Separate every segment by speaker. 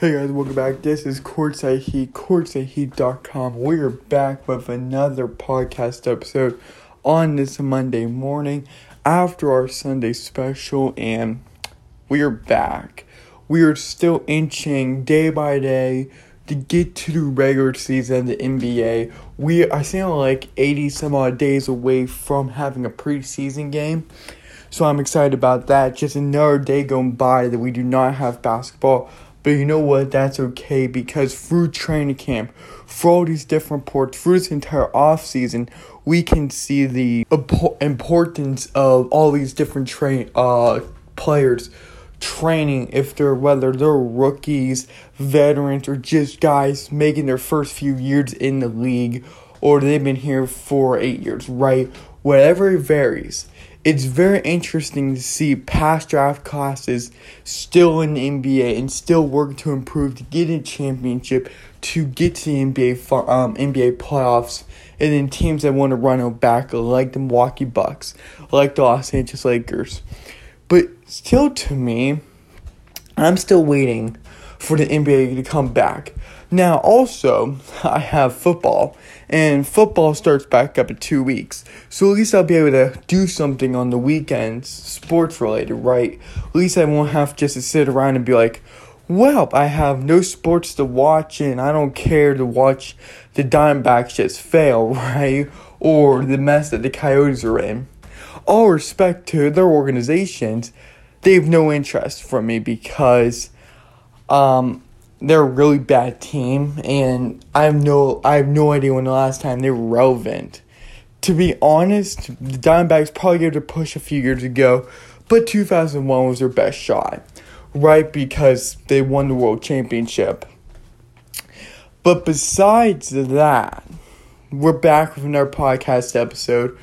Speaker 1: Hey guys, welcome back. This is Courtside Heat, courtsideheat.com. We're back with another podcast episode on this Monday morning after our Sunday special, and we're back. We are still inching day by day to get to the regular season of the NBA. We are still like 80 some odd days away from having a preseason game. So I'm excited about that. Just another day going by that we do not have basketball. But you know what? That's okay because through training camp, through all these different ports, through this entire off season, we can see the importance of all these different train uh players training if they're whether they're rookies, veterans, or just guys making their first few years in the league, or they've been here for eight years, right? Whatever it varies it's very interesting to see past draft classes still in the NBA and still work to improve to get a championship, to get to the NBA um, NBA playoffs, and then teams that want to run it back like the Milwaukee Bucks, like the Los Angeles Lakers. But still, to me, I'm still waiting for the NBA to come back. Now, also, I have football, and football starts back up in two weeks. So at least I'll be able to do something on the weekends, sports related, right? At least I won't have just to sit around and be like, well, I have no sports to watch, and I don't care to watch the Diamondbacks just fail, right? Or the mess that the Coyotes are in. All respect to their organizations, they have no interest from me because um, they're a really bad team, and I have no I have no idea when the last time they were relevant. To be honest, the Diamondbacks probably gave it a push a few years ago, but 2001 was their best shot, right? Because they won the World Championship. But besides that, we're back with another podcast episode.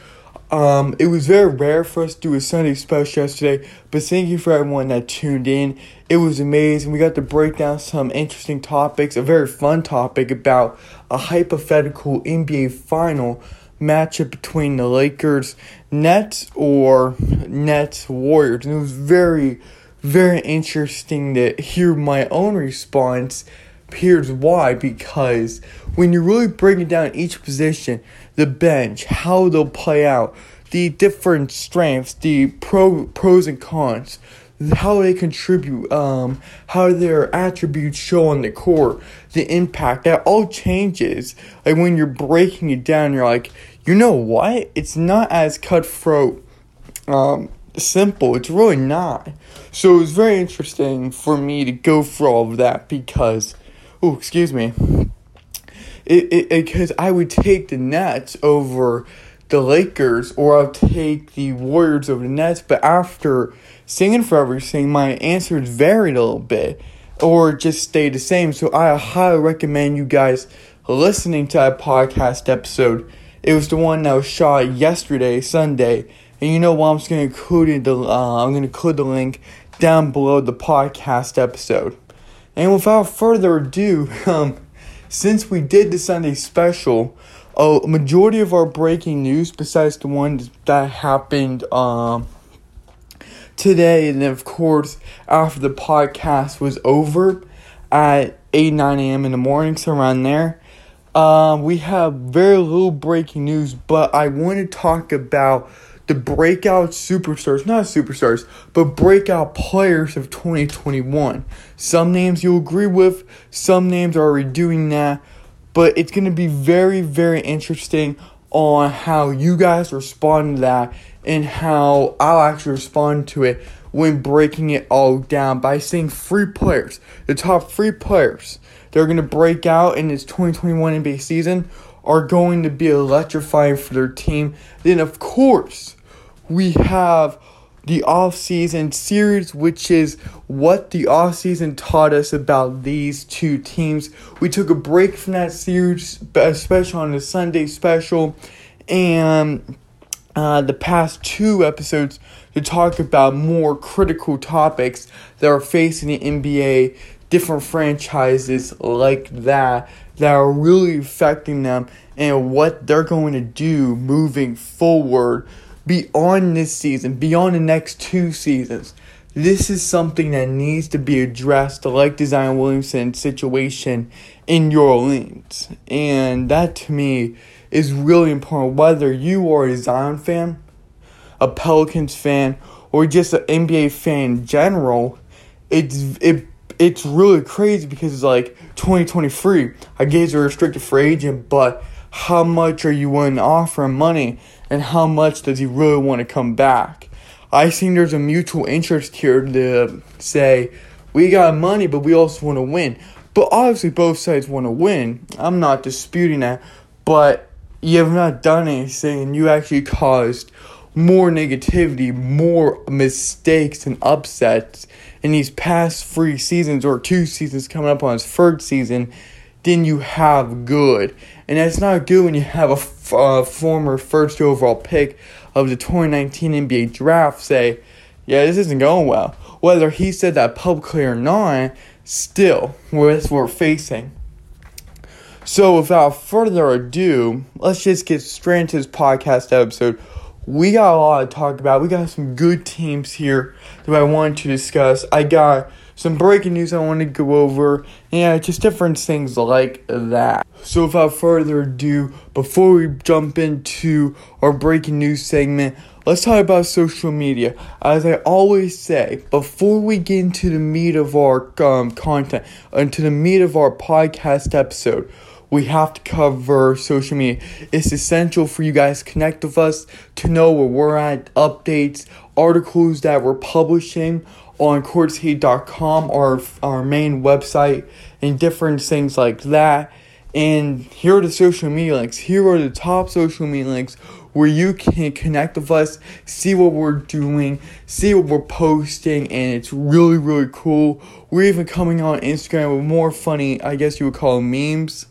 Speaker 1: Um, it was very rare for us to do a Sunday special yesterday, but thank you for everyone that tuned in. It was amazing. We got to break down some interesting topics, a very fun topic about a hypothetical NBA final matchup between the Lakers Nets or Nets Warriors. And it was very, very interesting to hear my own response. Here's why because when you're really breaking down each position, the bench, how they'll play out, the different strengths, the pro, pros and cons, how they contribute, um, how their attributes show on the court, the impact, that all changes. Like when you're breaking it down, you're like, you know what? It's not as cutthroat, um, simple. It's really not. So it was very interesting for me to go through all of that because, oh, excuse me. It because I would take the Nets over the Lakers or I'll take the Warriors over the Nets, but after singing for everything, my answers varied a little bit or just stayed the same. So I highly recommend you guys listening to that podcast episode. It was the one that was shot yesterday, Sunday. And you know what? I'm just gonna include the uh, I'm gonna include the link down below the podcast episode. And without further ado, um, since we did the Sunday special, a majority of our breaking news, besides the one that happened um, today, and of course after the podcast was over at 8 9 a.m. in the morning, so around there. Um, we have very little breaking news, but I want to talk about the breakout superstars, not superstars, but breakout players of 2021. Some names you'll agree with, some names are already doing that, but it's going to be very, very interesting on how you guys respond to that and how I'll actually respond to it when breaking it all down by seeing three players, the top three players that are going to break out in this 2021 NBA season are going to be electrifying for their team. Then, of course, we have the off-season series which is what the off-season taught us about these two teams. We took a break from that series especially on the sunday special and uh, the past two episodes to talk about more critical topics that are facing the nba different franchises like that that are really affecting them and what they're going to do moving forward beyond this season, beyond the next two seasons. this is something that needs to be addressed, like the Zion Williamson situation in New Orleans. And that to me is really important. Whether you are a Zion fan, a Pelicans fan, or just an NBA fan in general, it's it it's really crazy because it's like 2023. I guess you're a restricted free agent, but how much are you willing to offer money, and how much does he really want to come back? I think there's a mutual interest here to say we got money, but we also want to win. But obviously, both sides want to win. I'm not disputing that, but you have not done anything, and you actually caused more negativity, more mistakes and upsets in these past three seasons or two seasons coming up on his third season than you have good. And that's not good when you have a former first overall pick of the 2019 NBA draft say, yeah, this isn't going well. Whether he said that publicly or not, still, what we're facing. So, without further ado, let's just get straight into this podcast episode we got a lot to talk about. We got some good teams here that I wanted to discuss. I got some breaking news I want to go over, yeah, just different things like that. So, without further ado, before we jump into our breaking news segment, let's talk about social media. As I always say, before we get into the meat of our um, content, into the meat of our podcast episode, we have to cover social media. It's essential for you guys to connect with us, to know where we're at, updates, articles that we're publishing on courtsheat.com, our, our main website, and different things like that. And here are the social media links. Here are the top social media links where you can connect with us, see what we're doing, see what we're posting, and it's really, really cool. We're even coming on Instagram with more funny, I guess you would call memes,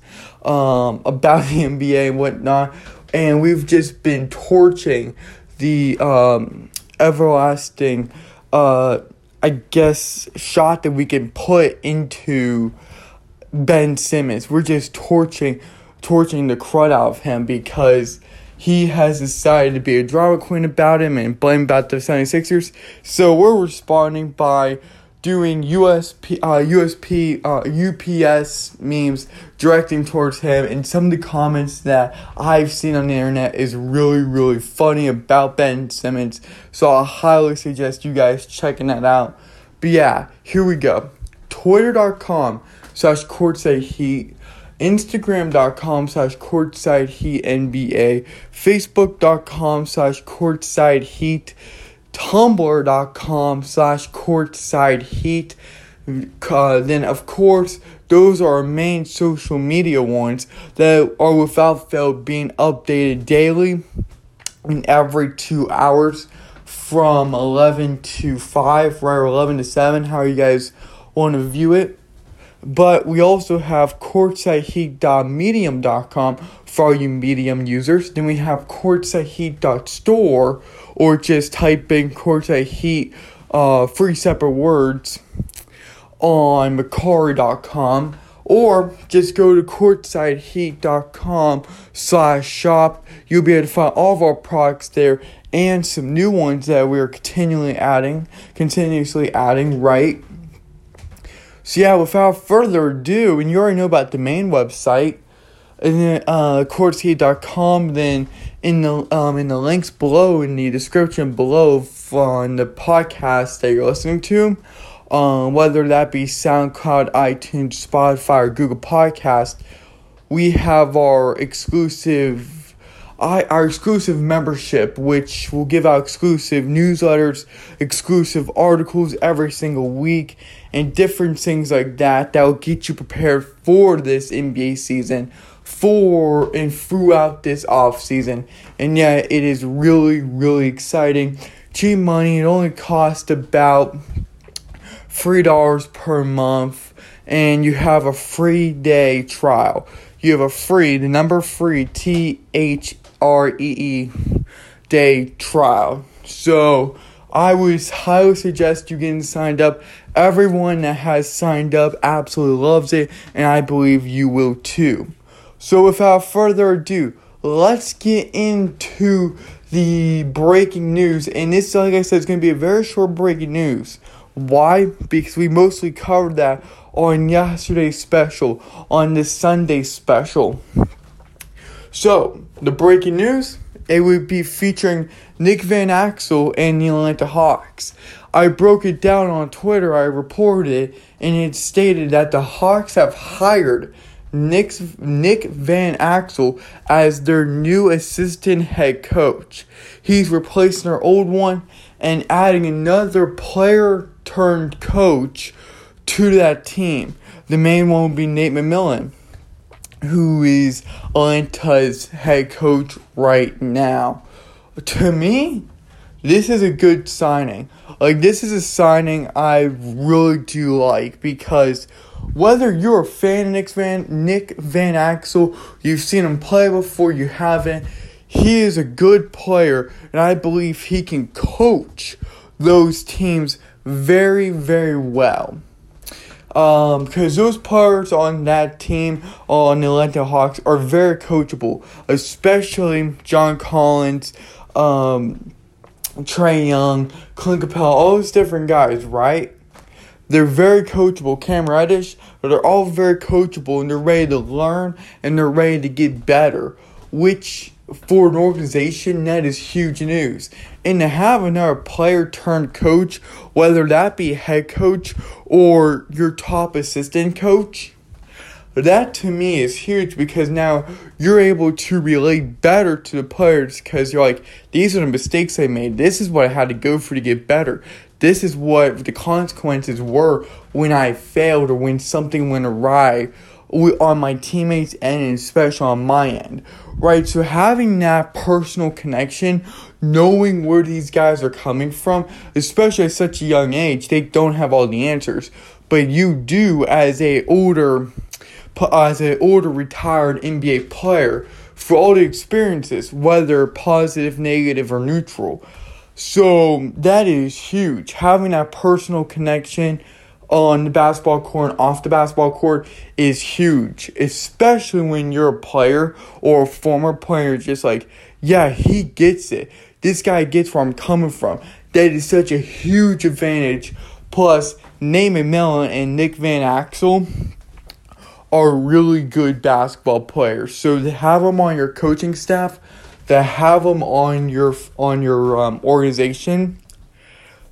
Speaker 1: um, about the NBA and whatnot. And we've just been torching the um, everlasting, uh, I guess, shot that we can put into Ben Simmons. We're just torching, torching the crud out of him because he has decided to be a drama queen about him and blame about the 76ers. So we're responding by doing USP, uh, USP, uh, UPS memes directing towards him. And some of the comments that I've seen on the internet is really, really funny about Ben Simmons. So I highly suggest you guys checking that out. But yeah, here we go. Twitter.com slash courtside heat instagram.com slash courtside heat nba facebook.com slash courtside heat tumblr.com slash courtside heat. Uh, then of course those are our main social media ones that are without fail being updated daily and every two hours from 11 to 5 or 11 to 7 how you guys want to view it. But we also have courtsideheat.medium.com you medium users. Then we have courtsideheat.store or just type in courtside heat, uh, three separate words on Mercari.com or just go to courtsideheat.com slash shop. You'll be able to find all of our products there and some new ones that we're continually adding, continuously adding, right? So yeah, without further ado, and you already know about the main website, uh, courtsheat.com, then in the um in the links below in the description below on the podcast that you're listening to, um, whether that be SoundCloud, iTunes, Spotify, or Google Podcast, we have our exclusive I, our exclusive membership, which will give out exclusive newsletters, exclusive articles every single week, and different things like that that will get you prepared for this NBA season, for and throughout this off season. And yeah, it is really, really exciting. Cheap money, it only costs about $3 per month, and you have a free day trial. You have a free, the number free, T H R E E day trial. So I would highly suggest you getting signed up. Everyone that has signed up absolutely loves it, and I believe you will too. So without further ado, let's get into the breaking news, and this, like I said, is going to be a very short breaking news. Why? Because we mostly covered that on yesterday's special, on the Sunday special. So, the breaking news, it would be featuring Nick Van Exel and the Atlanta Hawks. I broke it down on Twitter, I reported it, and it stated that the Hawks have hired Nick, Nick Van Exel as their new assistant head coach. He's replacing their old one and adding another player turned coach to that team. The main one will be Nate McMillan, who is Atlanta's head coach right now. To me, this is a good signing. Like, this is a signing I really do like because whether you're a fan of Nick Van, Nick Van Exel, you've seen him play before, you haven't, he is a good player, and I believe he can coach those teams very, very well. Um, because those players on that team on the Atlanta Hawks are very coachable, especially John Collins, um, Trae Young, Clint Capela, all those different guys, right? They're very coachable. Cam Reddish, but they're all very coachable and they're ready to learn and they're ready to get better, which for an organization that is huge news. And to have another player turned coach, whether that be head coach or your top assistant coach, that to me is huge because now you're able to relate better to the players because you're like, these are the mistakes I made. This is what I had to go through to get better. This is what the consequences were when I failed or when something went awry on my teammates' end and especially on my end. Right? So having that personal connection, knowing where these guys are coming from, especially at such a young age, they don't have all the answers. But you do as a older as an older retired NBA player for all the experiences, whether positive, negative, or neutral. So that is huge. Having that personal connection on the basketball court and off the basketball court is huge, especially when you're a player or a former player. Just like, yeah, he gets it. This guy gets where I'm coming from. That is such a huge advantage. Plus, Nate McMillan and Nick Van Exel are really good basketball players. So to have them on your coaching staff, to have them on your on your um, organization,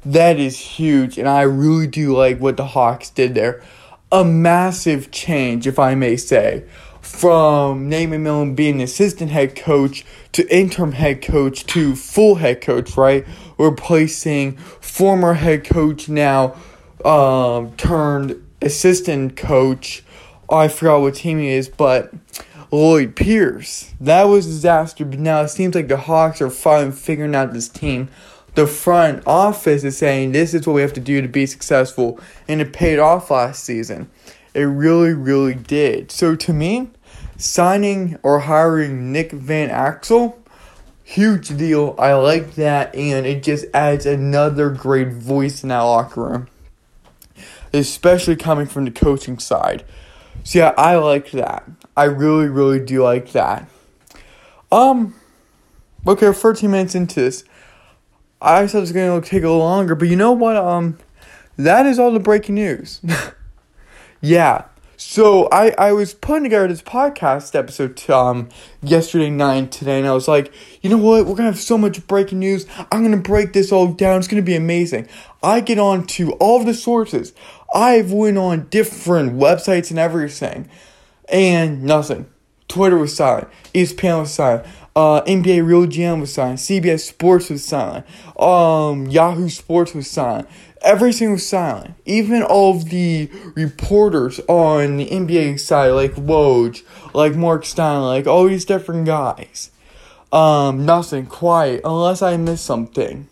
Speaker 1: that is huge. And I really do like what the Hawks did there. A massive change, if I may say, from Nate McMillan being assistant head coach to interim head coach to full head coach, right? Replacing former head coach now um, turned assistant coach I forgot what team he is, but Lloyd Pierce. That was a disaster, but now it seems like the Hawks are finally figuring out this team. The front office is saying this is what we have to do to be successful, and it paid off last season. It really, really did. So to me, signing or hiring Nick Van Exel, huge deal. I like that, and it just adds another great voice in that locker room, especially coming from the coaching side. So yeah, I like that. I really, really do like that. Um, okay, 13 minutes into this. I thought it was gonna take a little longer, but you know what? Um, that is all the breaking news. yeah. So I, I was putting together this podcast episode um yesterday night today, and I was like, you know what? We're gonna have so much breaking news. I'm gonna break this all down. It's gonna be amazing. I get on to all of the sources. I've went on different websites and everything, and nothing. Twitter was silent. ESPN was silent. Uh, NBA Real GM was silent. CBS Sports was silent. Um, Yahoo Sports was silent. Everything was silent. Even all of the reporters on the NBA side, like Woj, like Mark Stein, like all these different guys. Um, nothing, quiet, unless I missed something.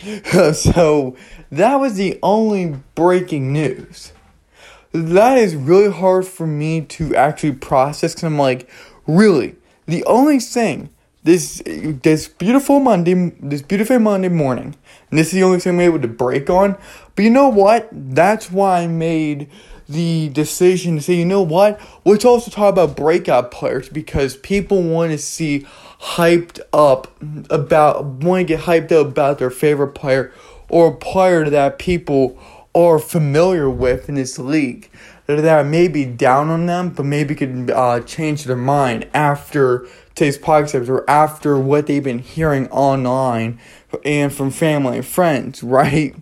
Speaker 1: so that was the only breaking news. That is really hard for me to actually process because I'm like, really, the only thing this this beautiful Monday this beautiful Monday morning, this is the only thing I'm able to break on. But you know what? That's why I made the decision to say, you know what? Let's also talk about breakout players because people want to see hyped up about, want to get hyped up about their favorite player or a player that people are familiar with in this league that may be down on them, but maybe could uh, change their mind after today's podcast or after what they've been hearing online and from family and friends, right?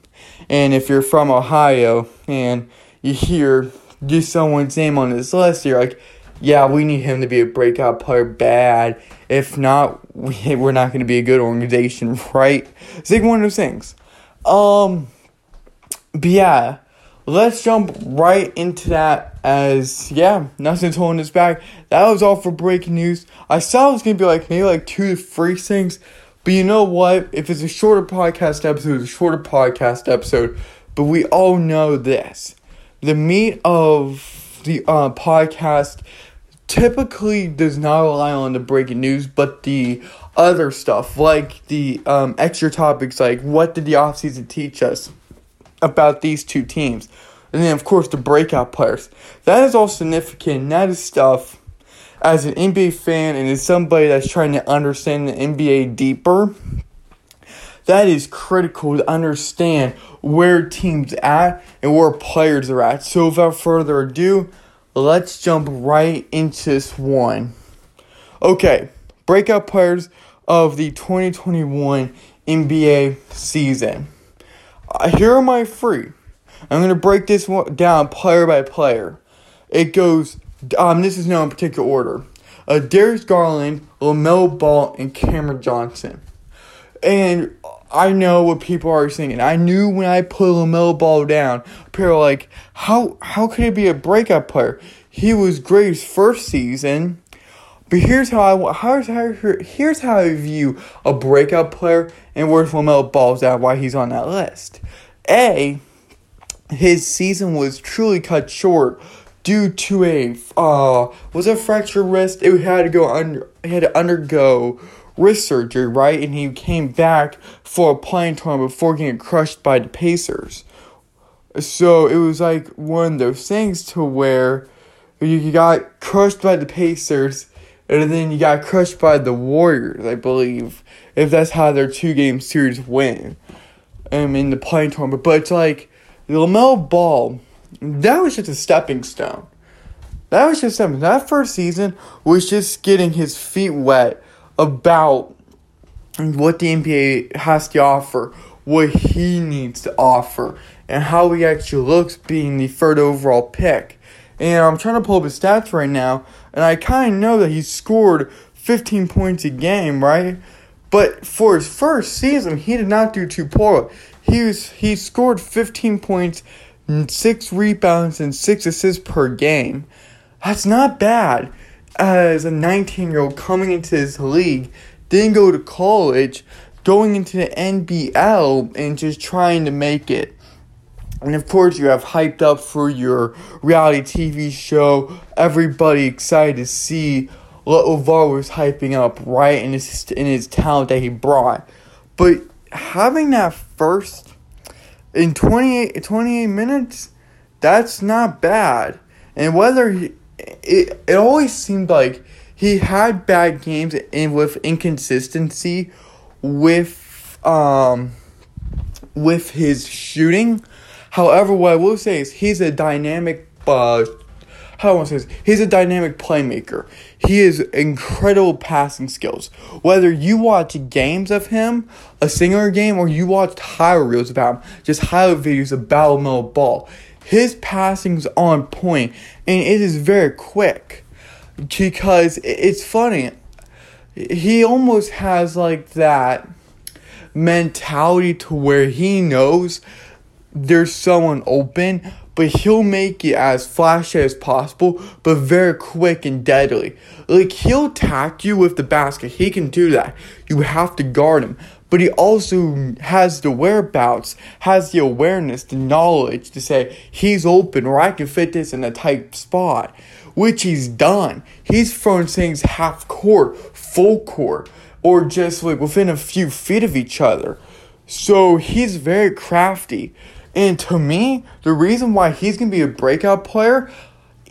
Speaker 1: And if you're from Ohio and you hear just someone's name on this list, you're like, yeah, we need him to be a breakout player bad. If not, we, we're not going to be a good organization, right? It's like one of those things. Um, but yeah, let's jump right into that as yeah, nothing's holding us back. That was all for breaking news. I saw it was gonna be like maybe like two to three things, but you know what? If it's a shorter podcast episode, it's a shorter podcast episode. But we all know this: the meat of the uh, podcast typically does not rely on the breaking news, but the other stuff like the um, extra topics, like what did the offseason teach us about these two teams and then, of course, the breakout players. That is all significant. That is stuff as an NBA fan and as somebody that's trying to understand the NBA deeper. That is critical to understand where teams at and where players are at. So, without further ado, let's jump right into this one. Okay, breakout players of the 2021 NBA season. Uh, here are my three. I'm to break this one down player by player. It goes, um, this is now in particular order. Uh, Darius Garland, LaMelo Ball, and Cameron Johnson. And I know what people are saying. I knew when I put LaMelo Ball down, people are like, how, how could he be a breakout player? He was great his first season. But here's how I here's how here's how I view a breakout player and where LaMelo Ball's at, why he's on that list. A, his season was truly cut short due to a uh was a fractured wrist. It had to go under he had to undergo wrist surgery, right? And he came back for a playing time before getting crushed by the Pacers. So it was like one of those things to where you got crushed by the Pacers and then you got crushed by the Warriors, I believe, if that's how their two game series went. Um, in the play-in tournament, but it's like LaMelo Ball, that was just a stepping stone. That was just something. That first season was just getting his feet wet about what the NBA has to offer, what he needs to offer, and how he actually looks being the third overall pick. And I'm trying to pull up his stats right now, and I kind of know that he scored 15 points a game, right? But for his first season, he did not do too poorly. He was he scored 15 points, six rebounds, and six assists per game. That's not bad. As a 19 year old coming into this league, didn't go to college, going into the NBL and just trying to make it. And of course, you have hyped up for your reality TV show. Everybody excited to see what LaVar was hyping up, right? In his in his talent that he brought. But having that first in 28, 28 minutes, that's not bad. And whether he, it, it always seemed like he had bad games and with inconsistency with um with his shooting. However, what I will say is he's a dynamic uh how I want to say this, he's a dynamic playmaker. He has incredible passing skills. Whether you watch games of him, a singular game, or you watch highlight reels about him, just highlight videos of LaMelo Ball, his passing's on point and it is very quick. Because it's funny, he almost has like that mentality to where he knows there's someone open, but he'll make it as flashy as possible, but very quick and deadly. Like he'll attack you with the basket. He can do that. You have to guard him. But he also has the whereabouts, has the awareness, the knowledge to say he's open or I can fit this in a tight spot, which he's done. He's thrown things half court, full court, or just like within a few feet of each other. So he's very crafty. And to me, the reason why he's gonna be a breakout player,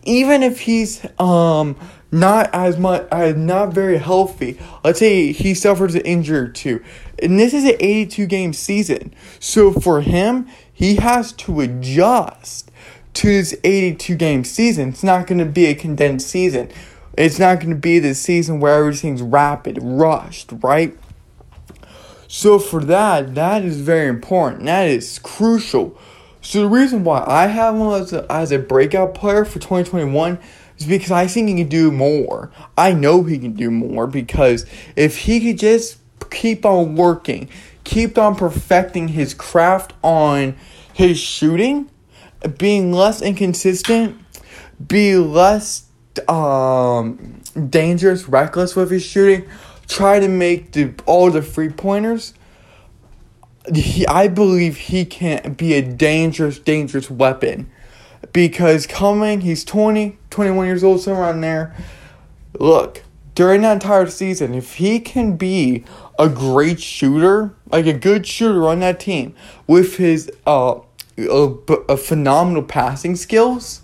Speaker 1: even if he's um not as much uh, not very healthy. Let's say he suffers an injury or two. And this is an 82 game season. So for him, he has to adjust to this 82 game season. It's not going to be a condensed season. It's not going to be the season where everything's rapid, rushed, right? So for that, that is very important. That is crucial. So the reason why I have him as a, as a breakout player for 2021 is because I think he can do more. I know he can do more because if he could just keep on working, keep on perfecting his craft on his shooting, being less inconsistent, be less um, dangerous, reckless with his shooting, try to make the, all the free pointers. He, I believe he can be a dangerous, dangerous weapon. Because coming, he's 20, 21 years old, somewhere around there. Look, during that entire season, if he can be a great shooter, like a good shooter on that team, with his uh, a, phenomenal passing skills.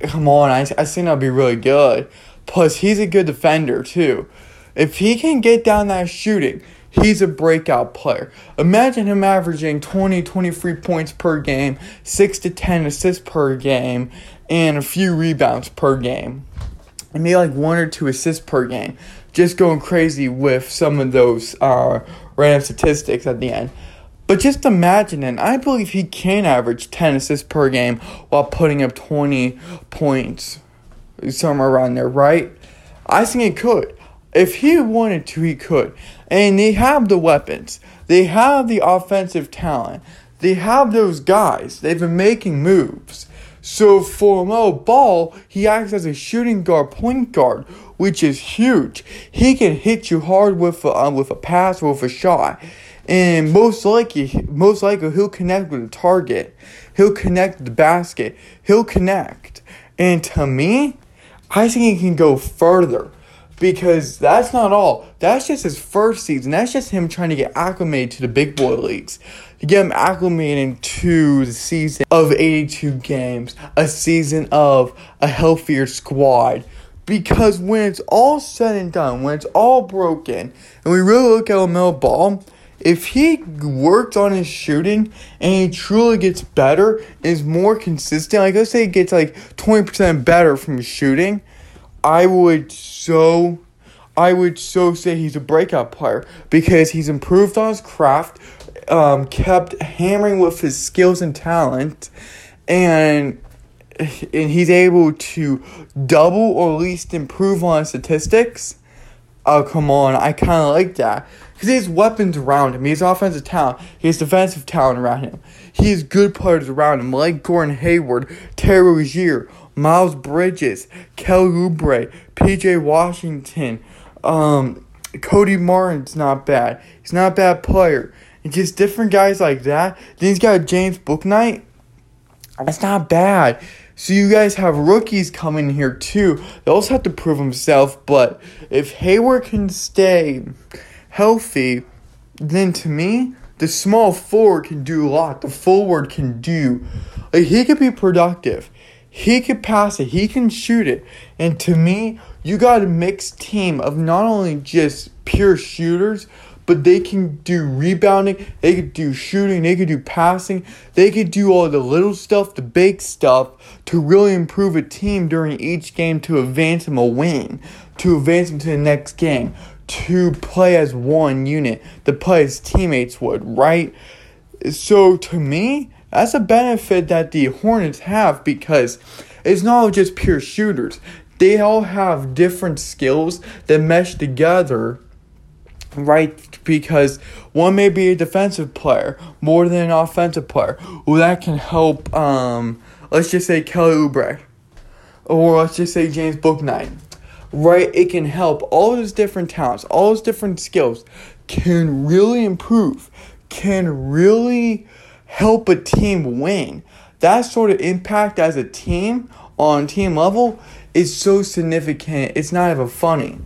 Speaker 1: Come on, I, I think that'll be really good. Plus, he's a good defender too. If he can get down that shooting, he's a breakout player. Imagine him averaging 20, 23 points per game, 6 to 10 assists per game, and a few rebounds per game. And maybe like one or two assists per game. Just going crazy with some of those uh, random statistics at the end. But just imagine it. I believe he can average 10 assists per game while putting up 20 points, somewhere around there, right? I think he could. If he wanted to, he could. And they have the weapons, they have the offensive talent, they have those guys. They've been making moves. So for Mo Ball, he acts as a shooting guard, point guard, which is huge. He can hit you hard with a, uh, with a pass or with a shot and most likely, most likely he'll connect with the target. He'll connect the basket. He'll connect. And to me, I think he can go further because that's not all. That's just his first season. That's just him trying to get acclimated to the big boy leagues. To get him acclimated to the season of 82 games, a season of a healthier squad. Because when it's all said and done, when it's all broken, and we really look at LaMelo Ball, if he works on his shooting and he truly gets better, is more consistent, like let's say he gets like 20% better from shooting, I would so I would so say he's a breakout player because he's improved on his craft, um, kept hammering with his skills and talent, and and he's able to double or at least improve on statistics. Oh come on, I kind of like that because he has weapons around him. He has offensive talent. He has defensive talent around him. He has good players around him, like Gordon Hayward, Terry Rozier, Miles Bridges, Kelly Oubre, PJ Washington, um, Cody Martin's not bad. He's not a bad player. Just different guys like that. Then he's got James Bouknight. That's not bad. So you guys have rookies coming here too. They also have to prove himself. But if Hayward can stay healthy, then to me, the small forward can do a lot. The forward can do, like, he could be productive. He could pass it. He can shoot it. And to me, you got a mixed team of not only just pure shooters, but they can do rebounding, they could do shooting, they could do passing, they could do all the little stuff, the big stuff to really improve a team during each game to advance them a win, to advance them to the next game to play as one unit, to play as teammates would, right? So to me, that's a benefit that the Hornets have because it's not just pure shooters. They all have different skills that mesh together, right? Because one may be a defensive player more than an offensive player. Well, that can help, um, let's just say Kelly Oubre. Or let's just say James Bouknight right? It can help. All those different talents, all those different skills can really improve, can really help a team win. That sort of impact as a team on team level is so significant. It's not even funny.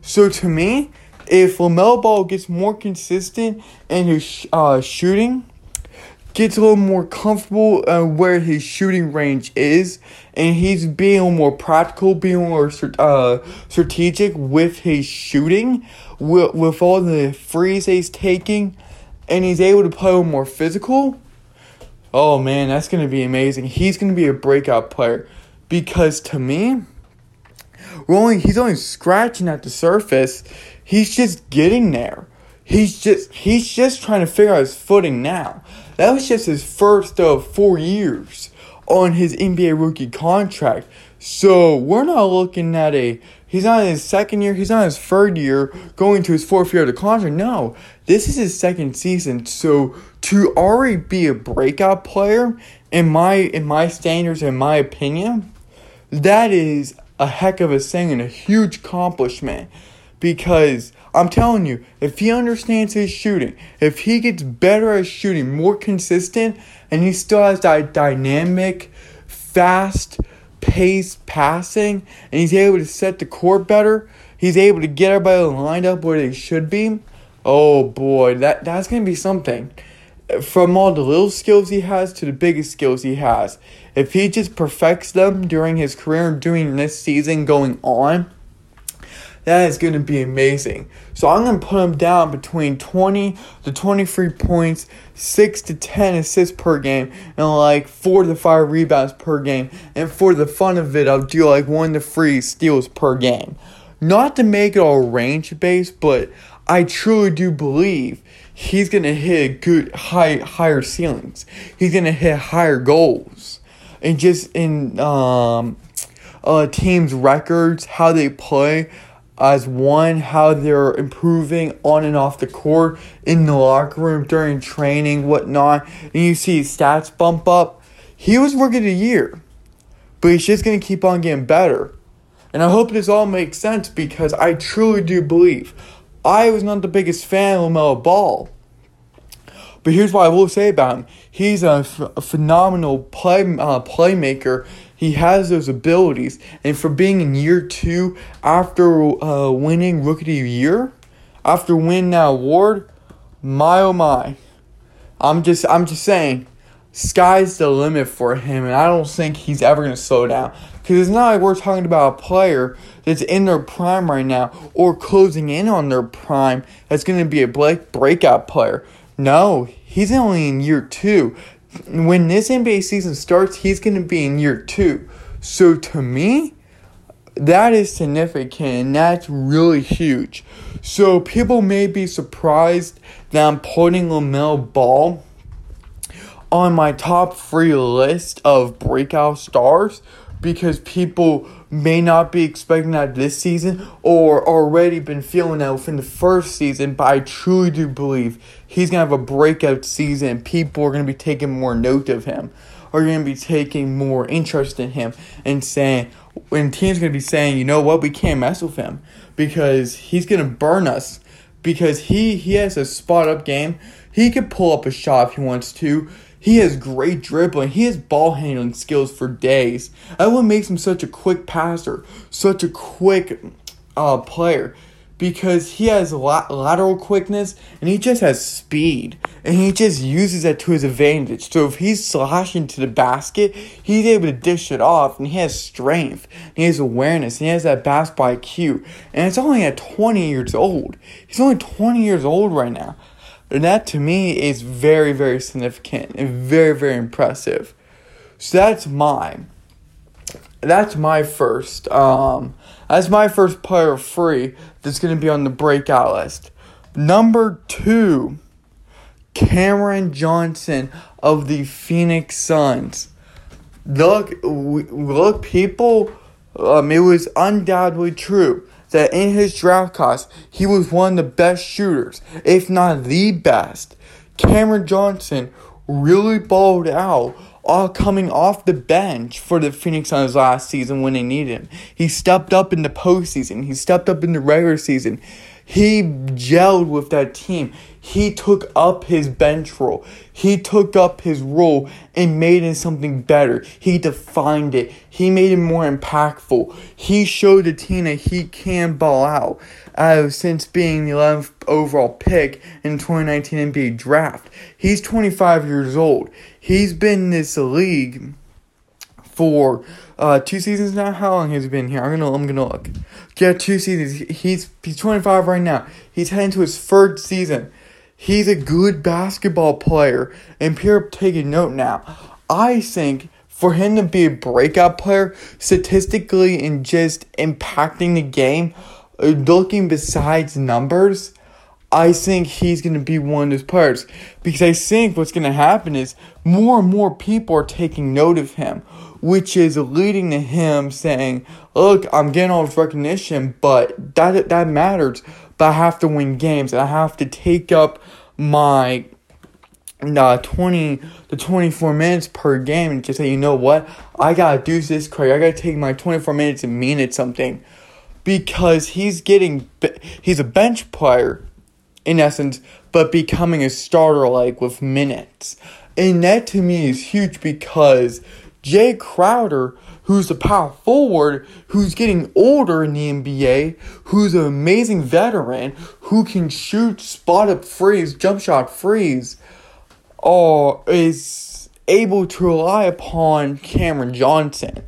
Speaker 1: So to me, if LaMelo Ball gets more consistent in his uh, shooting, gets a little more comfortable uh, where his shooting range is, and he's being more practical, being more uh, strategic with his shooting, with, with all the frees he's taking, and he's able to play more physical. Oh man, that's gonna be amazing. He's gonna be a breakout player because to me, we're only he's only scratching at the surface. He's just getting there. He's just he's just trying to figure out his footing now. That was just his first of four years on his NBA rookie contract. So we're not looking at a he's not in his second year, he's not his third year, going to his fourth year of the contract. No, this is his second season. So to already be a breakout player, in my in my standards, in my opinion, that is a heck of a thing and a huge accomplishment because I'm telling you, if he understands his shooting, if he gets better at shooting, more consistent, and he still has that dynamic, fast paced passing, and he's able to set the court better, he's able to get everybody lined up where they should be. Oh boy, that that's gonna be something. From all the little skills he has to the biggest skills he has, if he just perfects them during his career, and during this season going on, that is going to be amazing. So I'm going to put him down between 20 to 23 points, 6 to 10 assists per game, and like 4 to 5 rebounds per game. And for the fun of it, I'll do like 1 to 3 steals per game. Not to make it all range based, but I truly do believe he's going to hit good high higher ceilings. He's going to hit higher goals. And just in um uh teams records, how they play, as one, how they're improving on and off the court, in the locker room, during training, whatnot, and you see stats bump up. He was of the year, but he's just going to keep on getting better. And I hope this all makes sense because I truly do believe I was not the biggest fan of LaMelo Ball. But here's what I will say about him: he's a, f- a phenomenal play uh, playmaker he has those abilities. And for being in year two after uh, winning Rookie of the Year, after winning that award, my oh my. I'm just I'm just saying, sky's the limit for him, and I don't think he's ever gonna slow down. Because it's not like we're talking about a player that's in their prime right now or closing in on their prime that's to be a breakout player. No, he's only in year two when this NBA season starts, he's going to be in year two. So to me, that is significant and that's really huge. So people may be surprised that I'm putting LaMelo Ball on my top three list of breakout stars because people may not be expecting that this season or already been feeling that within the first season, but I truly do believe he's going to have a breakout season. People are going to be taking more note of him, are going to be taking more interest in him and saying, and teams going to be saying, you know what, we can't mess with him because he's going to burn us because he, he has a spot up game. He could pull up a shot if he wants to. He has great dribbling. He has ball handling skills for days. That what makes him such a quick passer, such a quick uh, player, because he has la- lateral quickness and he just has speed, and he just uses that to his advantage. So if he's slashing to the basket, he's able to dish it off, and he has strength, he has awareness, he has that basketball IQ. And it's only at 20 years old. He's only 20 years old right now. And that to me is very, very significant and very, very impressive. So that's mine. That's my first. Um, that's my first player free that's going to be on the breakout list. Number two, Cameron Johnson of the Phoenix Suns. Look, look, people. Um, it was undoubtedly true that in his draft class, he was one of the best shooters, if not the best. Cameron Johnson really balled out all coming off the bench for the Phoenix Suns last season when they needed him. He stepped up in the postseason. He stepped up in the regular season. He gelled with that team. He took up his bench role. He took up his role and made it something better. He defined it. He made it more impactful. He showed the team that he can ball out. Uh, since being the 11th overall pick in 2019 NBA draft, he's 25 years old. He's been in this league for uh, two seasons now. How long has he been here? I'm gonna I'm gonna look. Yeah, two seasons. He's he's 25 right now. He's heading to his third season. He's a good basketball player, and people taking note now. I think for him to be a breakout player, statistically and just impacting the game, uh, looking besides numbers, I think he's going to be one of those players. Because I think what's going to happen is more and more people are taking note of him which is leading to him saying, "Look, I'm getting all this recognition, but that that matters. But I have to win games, and I have to take up my uh, 20 to 24 minutes per game and just say, you know what, I gotta do this Craig. I gotta take my 24 minutes and mean it something." Because he's getting, he's a bench player, in essence, but becoming a starter like with minutes. And that to me is huge because Jae Crowder, who's a power forward, who's getting older in the NBA, who's an amazing veteran, who can shoot spot up freeze, jump shot freeze, or is able to rely upon Cameron Johnson.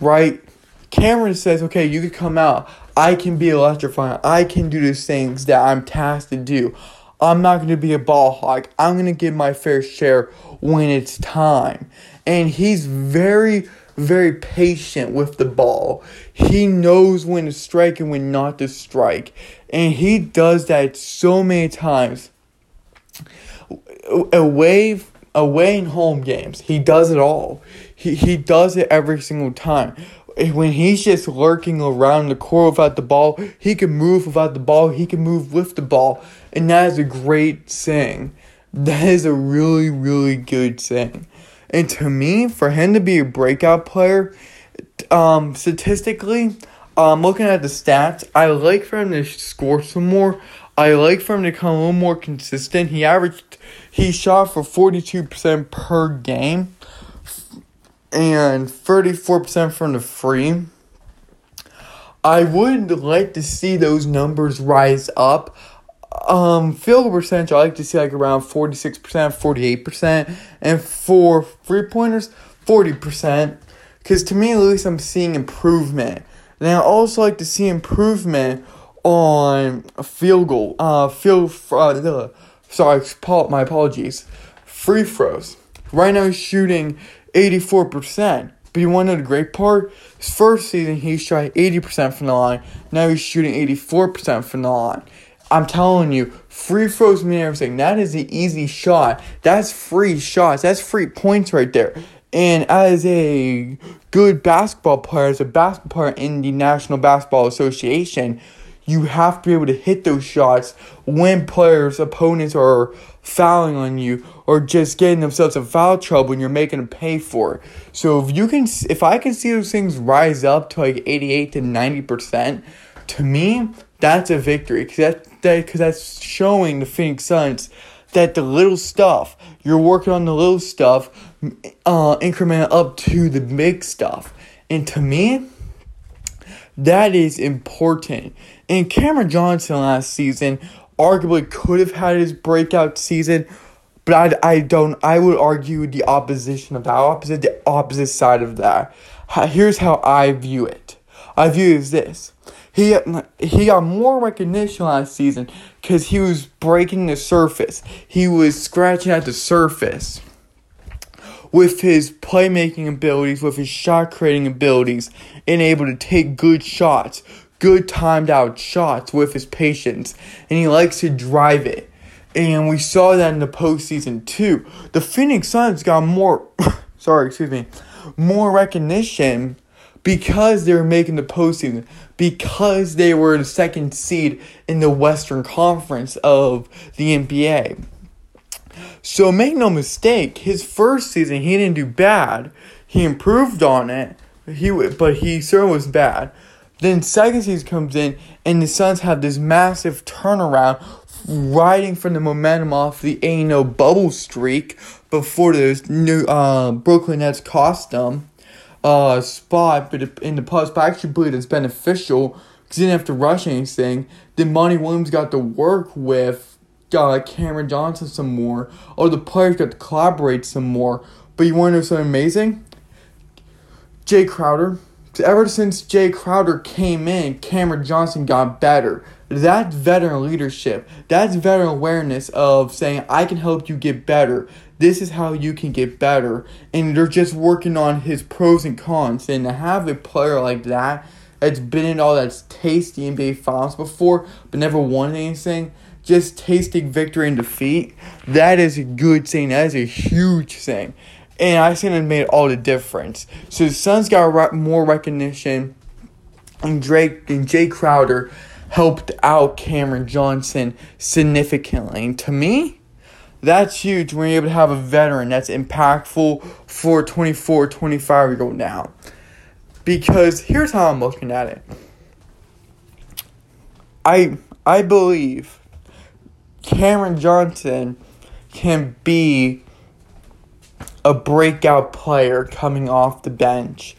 Speaker 1: Right? Cameron says, okay, you can come out. I can be electrifying. I can do these things that I'm tasked to do. I'm not going to be a ball hog. I'm going to get my fair share when it's time and he's very very patient with the ball. He knows when to strike and when not to strike. And he does that so many times. Away away in home games. He does it all. He he does it every single time. When he's just lurking around the court without the ball, he can move without the ball, he can move with the ball. And that is a great thing. That is a really, really good thing. And to me, for him to be a breakout player, um, statistically, um, looking at the stats, I like for him to score some more. I like for him to become a little more consistent. He averaged, he shot for 42% per game and 34% from the free. I would like to see those numbers rise up. Um, field percentage, I like to see like around 46%, 48%. And for three pointers, 40%. Because to me, at least, I'm seeing improvement. And I also like to see improvement on field goal. Uh, field, uh, sorry, my apologies. Free throws. Right now, he's shooting 84%. But you want to know the great part? His first season, he shot 80% from the line. Now he's shooting 84% from the line. I'm telling you, free throws mean everything. That is an easy shot. That's free shots. That's free points right there. And as a good basketball player, as a basketball player in the National Basketball Association, you have to be able to hit those shots when players, opponents are fouling on you or just getting themselves in foul trouble and you're making them pay for it. So if you can, if I can see those things rise up to like 88 to 90%, to me, that's a victory because that, cause that's showing the Phoenix Suns that the little stuff, you're working on the little stuff, uh, increment up to the big stuff. And to me, that is important. And Cameron Johnson last season arguably could have had his breakout season, but I, I don't, I would argue the opposition of that, opposite, the opposite side of that. Here's how I view it. I view it as this. He he got more recognition last season because he was breaking the surface. He was scratching at the surface with his playmaking abilities, with his shot creating abilities, and able to take good shots, good timed out shots with his patience, and he likes to drive it. And we saw that in the postseason too. The Phoenix Suns got more, sorry, excuse me, more recognition because they were making the postseason, because they were the second seed in the Western Conference of the NBA. So make no mistake, his first season he didn't do bad. He improved on it. He but he certainly was bad. Then second season comes in, and the Suns have this massive turnaround, riding from the momentum off the A no bubble streak before this new uh, Brooklyn Nets cost them uh, spot, but in the post, but I actually believe it's beneficial because he didn't have to rush anything. Then Monty Williams got to work with uh, Cameron Johnson some more, or the players got to collaborate some more. But you want to know something amazing? Jae Crowder. Ever since Jae Crowder came in, Cameron Johnson got better. That's veteran leadership. That's veteran awareness of saying, I can help you get better. This is how you can get better. And they're just working on his pros and cons. And to have a player like that that's been in all that's tasty NBA finals before, but never won anything, just tasting victory and defeat, that is a good thing. That is a huge thing. And I think it made all the difference. So the Suns got more recognition, and Drake and Jae Crowder helped out Cameron Johnson significantly. And to me, that's huge when you're able to have a veteran that's impactful for 24, 25 year old now. Because here's how I'm looking at it. I I believe Cameron Johnson can be a breakout player coming off the bench.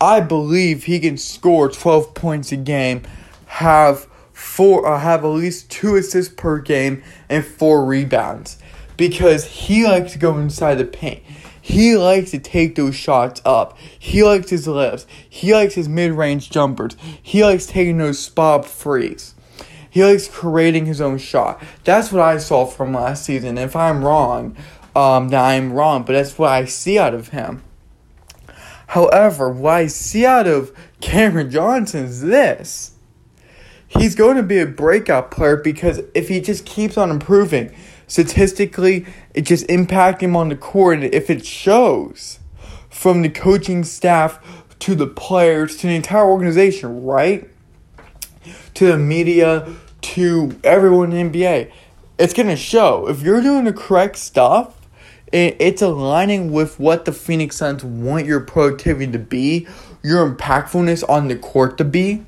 Speaker 1: I believe he can score 12 points a game have four uh, have at least two assists per game and four rebounds because he likes to go inside the paint. He likes to take those shots up. He likes his lifts. He likes his mid-range jumpers. He likes taking those spot frees. He likes creating his own shot. That's what I saw from last season. If I'm wrong, um, then I'm wrong, but that's what I see out of him. However, what I see out of Cameron Johnson is this he's going to be a breakout player because if he just keeps on improving, statistically, it just impact him on the court. If it shows from the coaching staff to the players to the entire organization, right? To the media, to everyone in the NBA, it's going to show. If you're doing the correct stuff, it's aligning with what the Phoenix Suns want your productivity to be, your impactfulness on the court to be.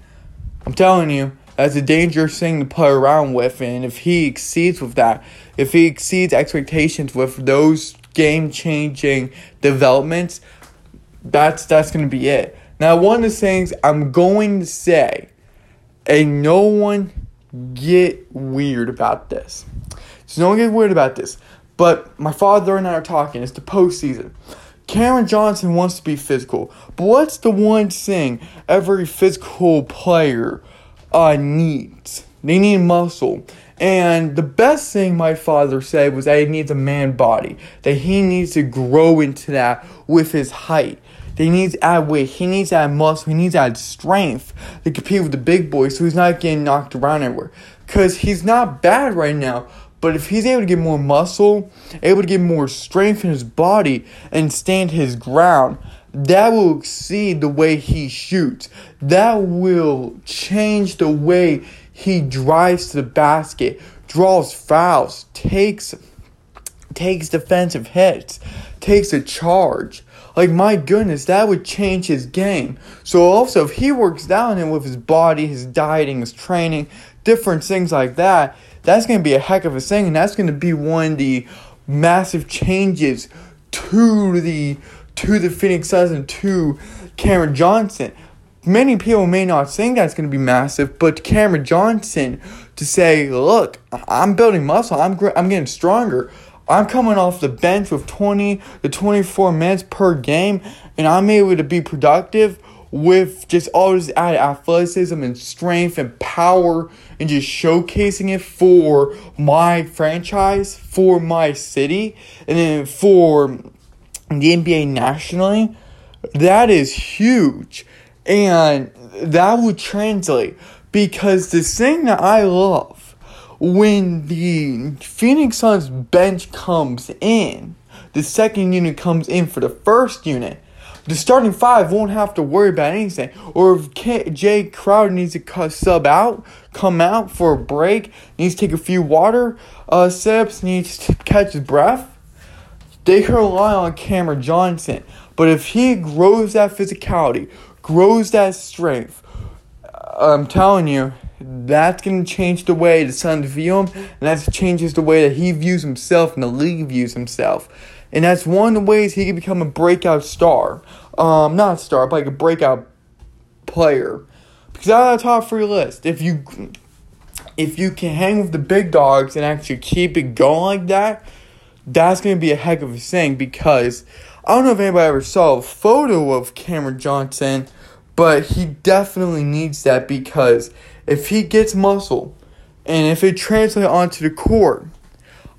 Speaker 1: I'm telling you, that's a dangerous thing to play around with. And if he exceeds with that, if he exceeds expectations with those game changing developments, that's that's gonna be it. Now, one of the things I'm going to say, and no one get weird about this. So no one get weird about this. But my father and I are talking. It's the postseason. Cameron Johnson wants to be physical, but what's the one thing every physical player uh, needs. They need muscle. And the best thing my father said was that he needs a man body, that he needs to grow into that with his height. That he needs to add weight, he needs to add muscle, he needs to add strength to compete with the big boys so he's not getting knocked around everywhere. Because he's not bad right now, but if he's able to get more muscle, able to get more strength in his body, and stand his ground, that will exceed the way he shoots. That will change the way he drives to the basket, draws fouls, takes takes defensive hits, takes a charge. Like my goodness, that would change his game. So also if he works down and with his body, his dieting, his training, different things like that, that's gonna be a heck of a thing, and that's gonna be one of the massive changes to the to the Phoenix Suns and to Cameron Johnson. Many people may not think that's going to be massive, but Cameron Johnson to say, look, I'm building muscle, I'm, I'm getting stronger. I'm coming off the bench with 20 to 24 minutes per game, and I'm able to be productive with just all this added athleticism and strength and power and just showcasing it for my franchise, for my city, and then for the NBA nationally, that is huge. And that would translate because the thing that I love when the Phoenix Suns bench comes in, the second unit comes in for the first unit, the starting five won't have to worry about anything. Or if Jae Crowder needs to sub out, come out for a break, needs to take a few water uh, sips, needs to catch his breath, they can rely on Cameron Johnson. But if he grows that physicality, grows that strength, I'm telling you, that's going to change the way the Suns view him, and that changes the way that he views himself and the league views himself. And that's one of the ways he can become a breakout star. Um, not star, but like a breakout player. Because out of the top three list, if you if you can hang with the big dogs and actually keep it going like that, that's gonna be a heck of a thing because I don't know if anybody ever saw a photo of Cameron Johnson, but he definitely needs that because if he gets muscle and if it translates onto the court,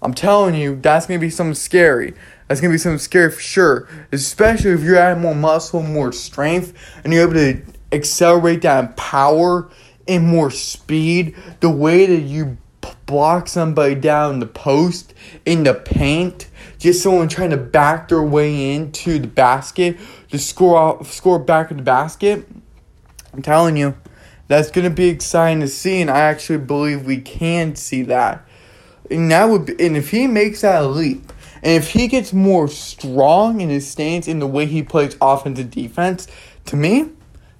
Speaker 1: I'm telling you, that's gonna be something scary. That's gonna be something scary for sure. Especially if you're adding more muscle, more strength, and you're able to accelerate that power and more speed. The way that you block somebody down the post in the paint, just someone trying to back their way into the basket to score out, score back in the basket. I'm telling you, that's gonna be exciting to see, and I actually believe we can see that. And that would be, and if he makes that leap, and if he gets more strong in his stance in the way he plays offense and defense, to me,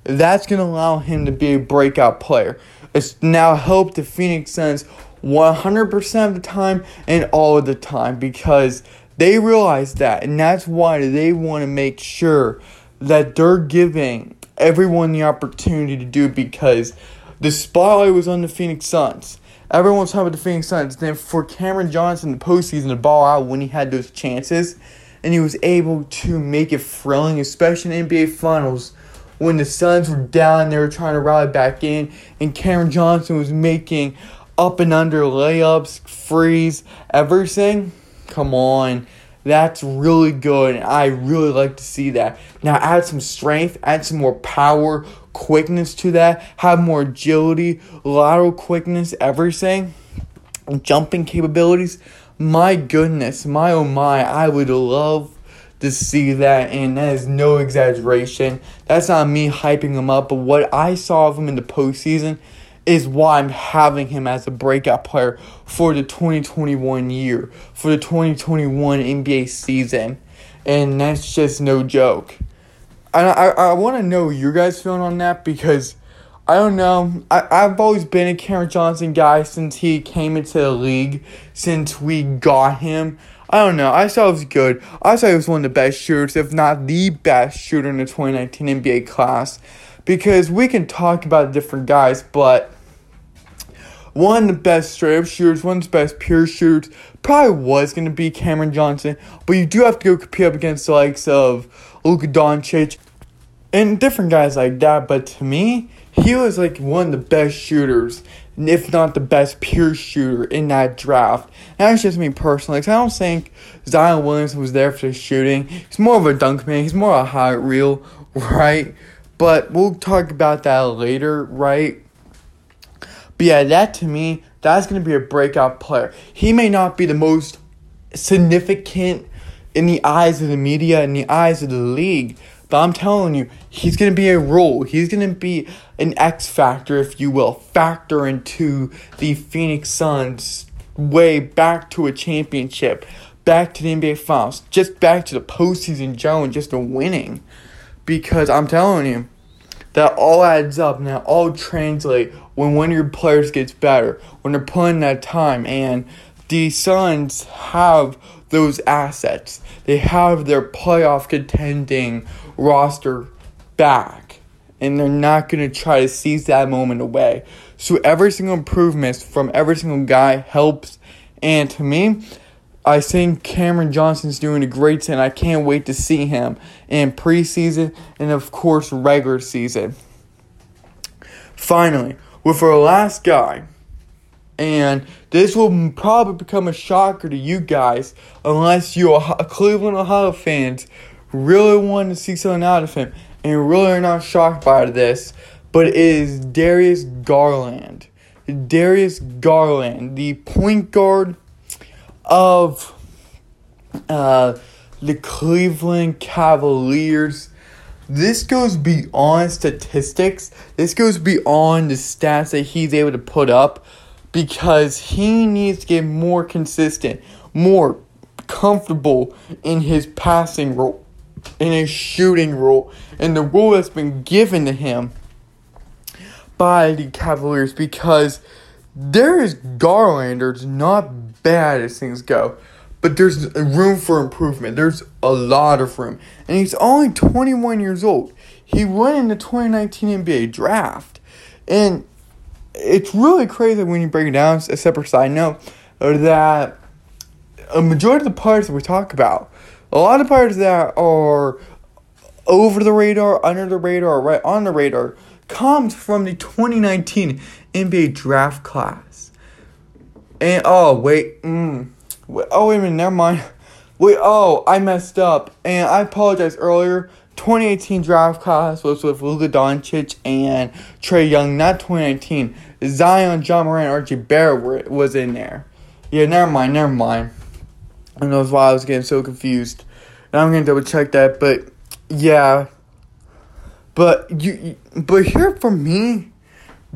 Speaker 1: that's going to allow him to be a breakout player. It's now helped the Phoenix Suns 100% of the time and all of the time because they realize that. And that's why they want to make sure that they're giving everyone the opportunity to do it because the spotlight was on the Phoenix Suns. Everyone's talking about the Phoenix Suns. Then for Cameron Johnson, the postseason to ball out when he had those chances, and he was able to make it thrilling, especially in NBA Finals when the Suns were down, they were trying to rally back in, and Cameron Johnson was making up and under layups, freeze, everything. Come on. That's really good, and I really like to see that. Now, add some strength, add some more power, quickness to that, have more agility, lateral quickness, everything, jumping capabilities. My goodness, my oh my, I would love to see that, and that is no exaggeration. That's not me hyping him up, but what I saw of him in the postseason is why I'm having him as a breakout player for the 2021 year, for the 2021 NBA season. And that's just no joke. And I, I, want to know your guys' feeling on that because I don't know. I, I've always been a Cameron Johnson guy since he came into the league, since we got him. I don't know. I thought it was good. I thought he was one of the best shooters, if not the best shooter in the 2019 NBA class. Because we can talk about different guys, but one best straight up shooters, one of the best pure shooters, probably was going to be Cameron Johnson. But you do have to go compete up against the likes of Luka Doncic and different guys like that. But to me, he was like one of the best shooters if not the best pure shooter in that draft. And that's just me personally, because I don't think Zion Williamson was there for the shooting. He's more of a dunk man, he's more of a high reel, right? But we'll talk about that later, right? But yeah, that to me, that's going to be a breakout player. He may not be the most significant in the eyes of the media, in the eyes of the league, but I'm telling you, he's going to be a role. He's going to be an X factor, if you will, factor into the Phoenix Suns' way back to a championship, back to the NBA Finals, just back to the postseason, Joe, and just a winning. Because I'm telling you, that all adds up and that all translate when one of your players gets better, when they're putting that time, and the Suns have those assets. They have their playoff contending roster back. And they're not going to try to seize that moment away. So every single improvement from every single guy helps. And to me, I think Cameron Johnson's doing a great thing. I can't wait to see him in preseason and, of course, regular season. Finally, with our last guy, and this will probably become a shocker to you guys unless you are Cleveland Ohio fans really want to see something out of him and really are not shocked by this, but it is Darius Garland. Darius Garland, the point guard of uh, the Cleveland Cavaliers. This goes beyond statistics. This goes beyond the stats that he's able to put up because he needs to get more consistent, more comfortable in his passing role, in his shooting role, and the role that's been given to him by the Cavaliers because there is Garlander's not bad as things go, but there's room for improvement. There's a lot of room, and he's only 21 years old. He went in the 2019 NBA draft, and it's really crazy when you break it down. A separate side note that a majority of the players that we talk about, a lot of players that are over the radar, under the radar, right on the radar, comes from the 2019 NBA draft class. And oh wait, mm, wait, oh wait a minute, never mind. Wait, oh I messed up, and I apologize earlier. 2018 draft class was with Luka Doncic and Trae Young, not 2019. Zion, Ja Morant, RJ Barrett was in there. Yeah, never mind, never mind. And that's why I was getting so confused. Now I'm gonna double check that, but yeah. But you, but here for me,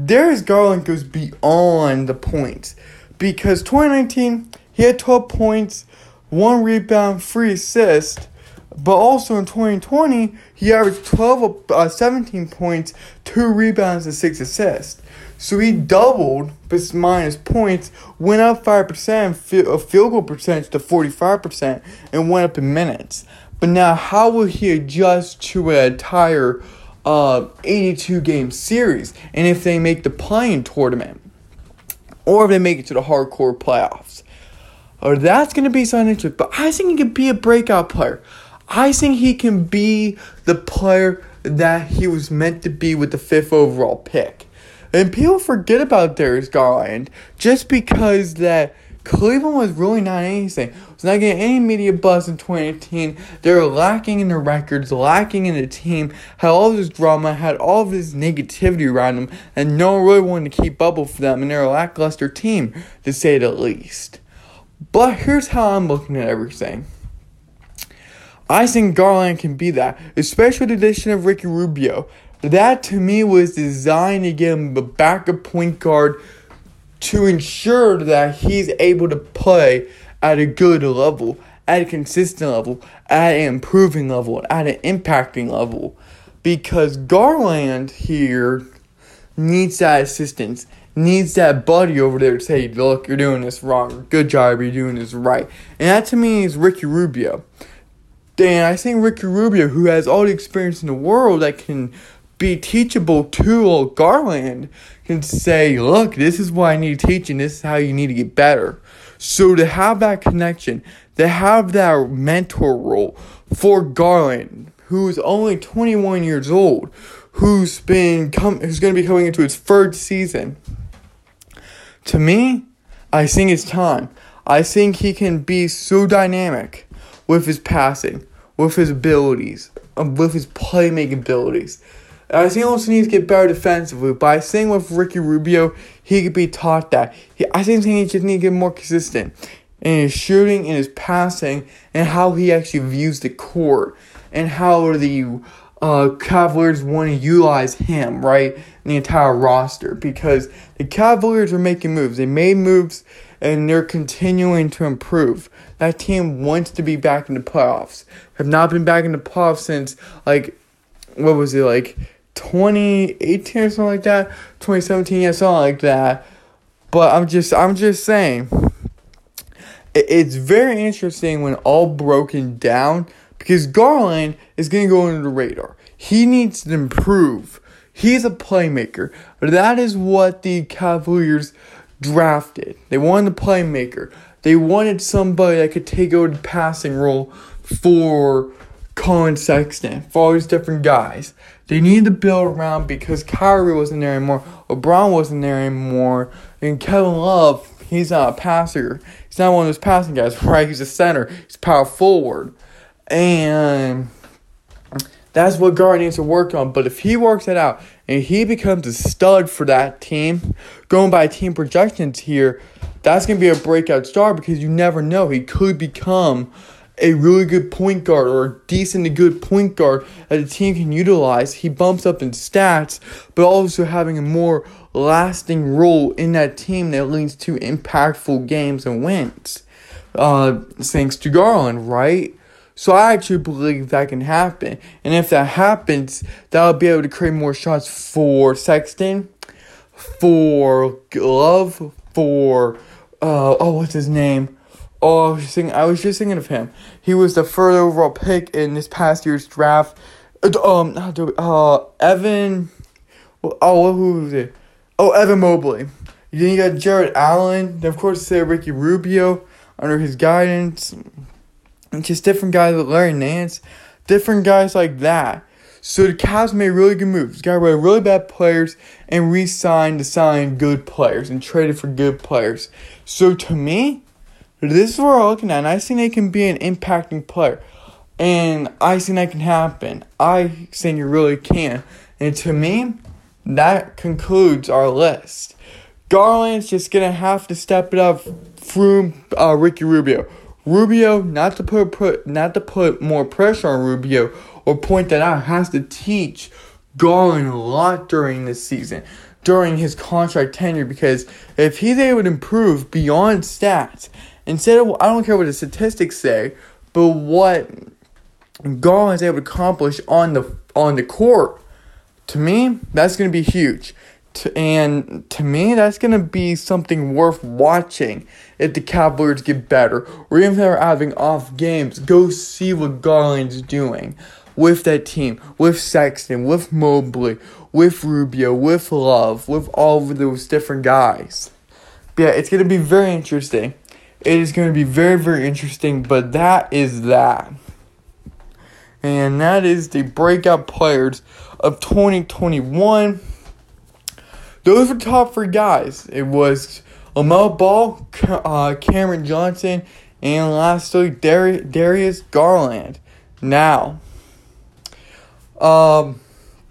Speaker 1: Darius Garland goes beyond the points because 2019 he had 12 points, one rebound, three assists. But also in 2020, he averaged 12, uh, 17 points, 2 rebounds, and 6 assists. So he doubled his minus points, went up 5%, a field goal percentage to 45%, and went up in minutes. But now, how will he adjust to an entire uh, 82 game series? And if they make the playing tournament, or if they make it to the hardcore playoffs, or that's going to be something interesting. But I think he can be a breakout player. I think he can be the player that he was meant to be with the fifth overall pick. And people forget about Darius Garland just because that Cleveland was really not anything. Was not getting any media buzz in 2018. They were lacking in the records, lacking in the team, had all this drama, had all this negativity around them, and no one really wanted to keep bubble for them, and they're a lackluster team, to say the least. But here's how I'm looking at everything. I think Garland can be that, especially the addition of Ricky Rubio. That to me was designed to give him a backup point guard to ensure that he's able to play at a good level, at a consistent level, at an improving level, at an impacting level. Because Garland here needs that assistance, needs that buddy over there to say, look, you're doing this wrong. Good job, you're doing this right. And that to me is Ricky Rubio. And I think Ricky Rubio, who has all the experience in the world that can be teachable to Garland, can say, look, this is what I need to teach, and this is how you need to get better. So to have that connection, to have that mentor role for Garland, who's only 21 years old, who's been come, who's going to be coming into his third season. To me, I think it's time. I think he can be so dynamic with his passing, with his abilities, um, with his playmaking abilities I think he also needs to get better defensively. But I think with Ricky Rubio, he could be taught that. He, I think he just needs to get more consistent in his shooting, in his passing, and how he actually views the court, and how the uh, Cavaliers want to utilize him, right, the entire roster. Because the Cavaliers are making moves. They made moves, and they're continuing to improve. That team wants to be back in the playoffs. Have not been back in the playoffs since, like, what was it, like 2018 or something like that, 2017, yeah, something like that. But I'm just, I'm just saying, it's very interesting when all broken down because Garland is going to go under the radar. He needs to improve. He's a playmaker. That is what the Cavaliers drafted. They wanted a playmaker. They wanted somebody that could take over the passing role for Collin Sexton, for all these different guys. They needed to build around because Kyrie wasn't there anymore, LeBron wasn't there anymore, and Kevin Love, he's not a passer. He's not one of those passing guys, right? He's a center. He's power forward. And that's what Gar needs to work on. But if he works it out and he becomes a stud for that team, going by team projections here, that's going to be a breakout star because you never know. He could become a really good point guard or a decent to good point guard that a team can utilize. He bumps up in stats, but also having a more lasting role in that team that leads to impactful games and wins. Uh, thanks to Garland, right? So I actually believe that can happen. And if that happens, that'll be able to create more shots for Sexton. for love for uh oh what's his name? Oh, I was just thinking, I was just thinking of him. He was the third overall pick in this past year's draft. Uh, um, uh, Evan. Oh, who was it? Oh, Evan Mobley. Then you got Jarrett Allen. Then of course, say Ricky Rubio under his guidance. And just different guys like Larry Nance, different guys like that. So the Cavs made really good moves. Got rid of really bad players and re-signed to sign good players and traded for good players. So to me, this is what we're looking at. And I think they can be an impacting player. And I think that can happen. I think you really can. And to me, that concludes our list. Garland's just gonna have to step it up through uh, Ricky Rubio. Rubio, not to put, put not to put more pressure on Rubio or point that out, has to teach Garland a lot during this season, during his contract tenure, because if he's able to improve beyond stats, instead of I don't care what the statistics say, but what Garland is able to accomplish on the on the court, to me, that's gonna be huge. To, and to me, that's going to be something worth watching if the Cavaliers get better. Or even if they're having off games, go see what Garland's doing with that team, with Sexton, with Mobley, with Rubio, with Love, with all of those different guys. But yeah, it's going to be very interesting. It is going to be very, very interesting, but that is that. And that is the breakout players of 2021. Those were top three guys. It was LaMelo Ball, uh, Cameron Johnson, and lastly Dar- Darius Garland. Now, um,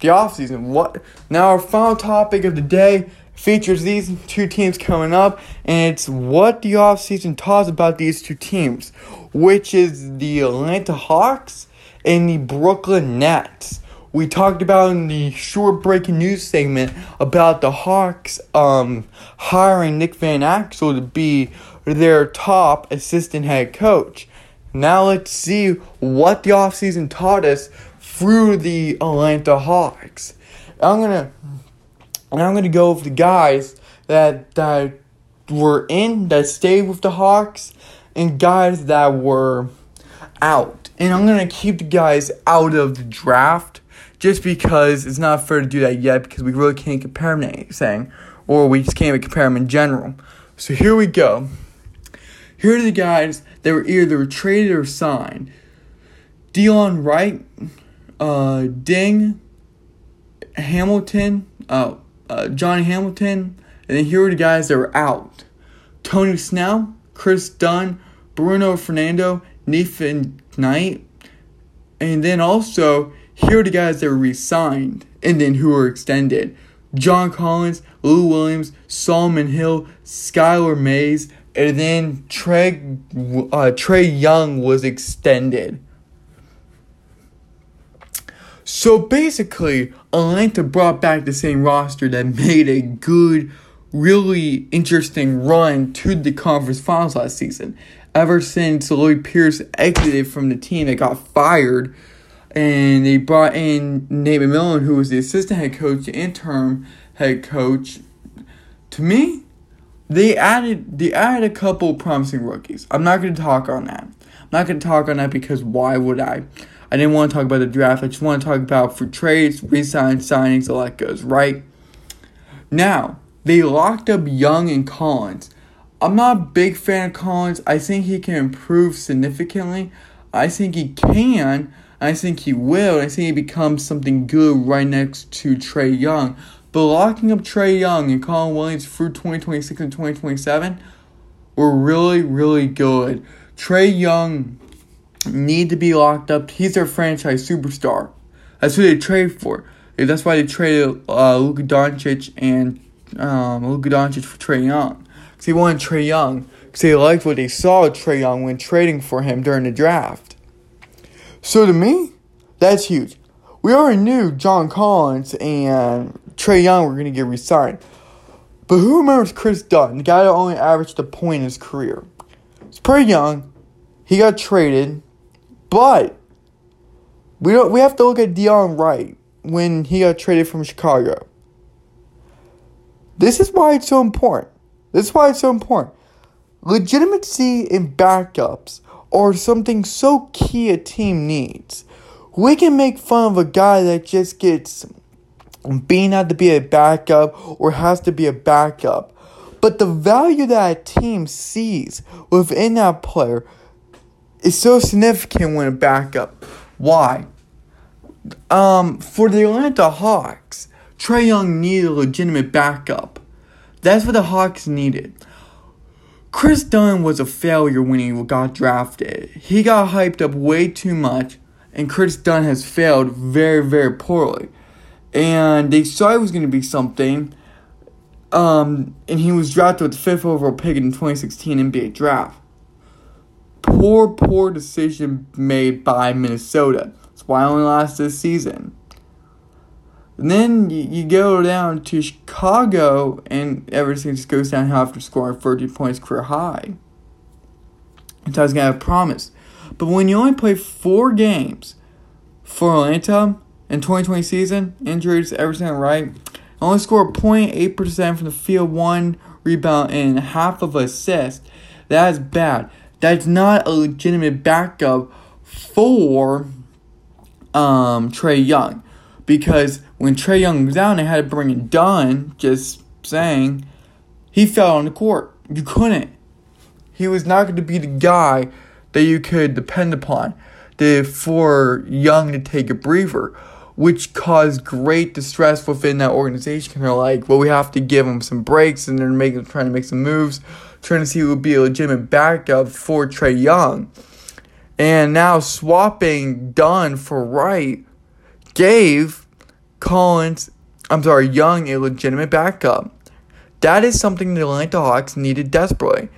Speaker 1: the offseason. What now? Our final topic of the day features these two teams coming up, and it's what the offseason taught us about these two teams, which is the Atlanta Hawks and the Brooklyn Nets we talked about in the short breaking news segment about the Hawks um, hiring Nick Van Exel to be their top assistant head coach. Now let's see what the offseason taught us through the Atlanta Hawks. I'm gonna I'm gonna go with the guys that that were in that stayed with the Hawks and guys that were out. And I'm gonna keep the guys out of the draft just because it's not fair to do that yet because we really can't compare them to anything, or we just can't compare them in general. So here we go. Here are the guys that were either traded or signed. Delon Wright, uh, Dieng, Hamilton, uh, uh, Johnny Hamilton, and then here are the guys that were out. Tony Snell, Kris Dunn, Bruno Fernando, Nathan Knight, and then also here are the guys that were re-signed and then who were extended. John Collins, Lou Williams, Solomon Hill, Skylar Mays, and then Trae uh, Trae Young was extended. So basically, Atlanta brought back the same roster that made a good, really interesting run to the conference finals last season. Ever since Lloyd Pierce exited from the team they got fired and they brought in Nate McMillan, who was the assistant head coach, the interim head coach. To me, they added they added a couple promising rookies. I'm not going to talk on that. Not going to talk on that because why would I? I didn't want to talk about the draft. I just want to talk about for trades, resign signings, all that goes right. Now they locked up Young and Collins. I'm not a big fan of Collins. I think he can improve significantly. I think he can, I think he will. I think he becomes something good right next to Trae Young. But locking up Trae Young and Colin Williams through 2026 and 2027 were really, really good. Trae Young need to be locked up. He's their franchise superstar. That's who they trade for. That's why they traded uh, Luka Doncic and um, Luka Doncic for Trae Young. Because they wanted Trae Young. Because they liked what they saw of Trae Young when trading for him during the draft. So to me, that's huge. We already knew John Collins and Trae Young were going to get resigned. But who remembers Kris Dunn, the guy that only averaged a point in his career? Pretty young. He got traded, but we don't. We have to look at Delon Wright when he got traded from Chicago. This is why it's so important. This is why it's so important. Legitimacy in backups are something so key a team needs. We can make fun of a guy that just gets being out to be a backup or has to be a backup. But the value that a team sees within that player is so significant when a backup. Why? Um, for the Atlanta Hawks, Trae Young needed a legitimate backup. That's what the Hawks needed. Kris Dunn was a failure when he got drafted. He got hyped up way too much, and Kris Dunn has failed very, very poorly. And they saw it was going to be something, um, and he was drafted with the fifth overall pick in the 2016 NBA draft. Poor, poor decision made by Minnesota. That's why I only last this season. And then you, you go down to Chicago, and everything just goes downhill after scoring 30 points career high. And so I was going to promise. But when you only play four games for Atlanta in 2020 season, injuries, everything right, only score 0.8% from the field, one rebound, and half of assist. That is bad. That's not a legitimate backup for um, Trae Young. Because when Trae Young was down, they had to bring it done. Just saying, he fell on the court. You couldn't. He was not going to be the guy that you could depend upon for Young to take a breather, which caused great distress within that organization. They're like, well, we have to give them some breaks, and they're making trying to make some moves, trying to see who would be a legitimate backup for Trae Young. And now swapping Dunn for Wright gave Collins, I'm sorry, Young a legitimate backup. That is something the Atlanta Hawks needed desperately,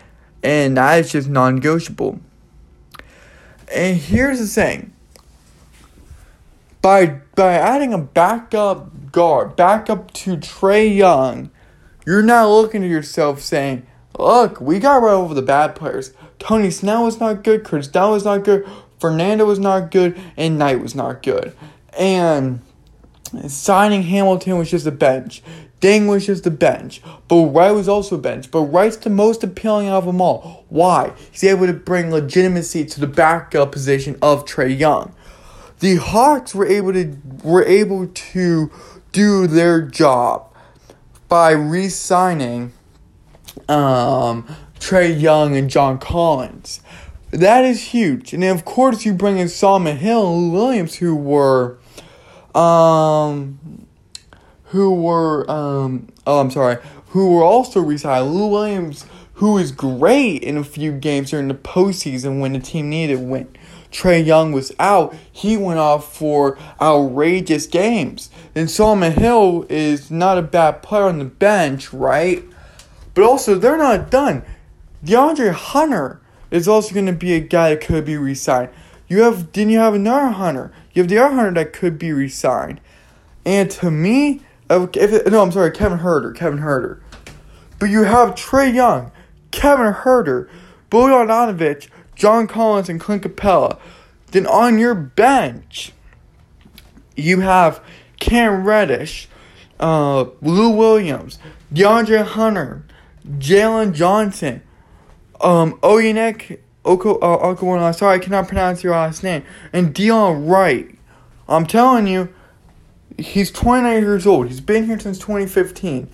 Speaker 1: and that is just non negotiable. And here's the thing by, by adding a backup guard, backup to Trae Young, you're now looking at yourself saying, Look, we got right over the bad players. Tony Snell was not good, Chris Dow was not good, Fernando was not good, and Knight was not good. And Signing Hamilton was just a bench. Dieng was just a bench. But Wright was also a bench. But Wright's the most appealing of them all. Why? He's able to bring legitimacy to the backup position of Trae Young. The Hawks were able to were able to do their job by re-signing um, Trae Young and John Collins. That is huge. And then of course you bring in Solomon Hill and Lou Williams who were um, who were um, oh, I'm sorry, who were also resigned. Lou Williams, who was great in a few games during the postseason when the team needed when Trae Young was out, he went off for outrageous games. And Solomon Hill is not a bad player on the bench, right? But also, they're not done. DeAndre Hunter is also going to be a guy that could be resigned. You have didn't you have another Hunter? You have the other Hunter that could be re-signed. And to me, if it, no, I'm sorry, Kevin Huerter, Kevin Huerter. But you have Trae Young, Kevin Huerter, Bogdanovic, John Collins, and Clint Capela. Then on your bench, you have Cam Reddish, uh, Lou Williams, DeAndre Hunter, Jalen Johnson, um, Oyenek Oko, uh, sorry, I cannot pronounce your last name. And Delon Wright. I'm telling you, he's 29 years old. He's been here since 2015.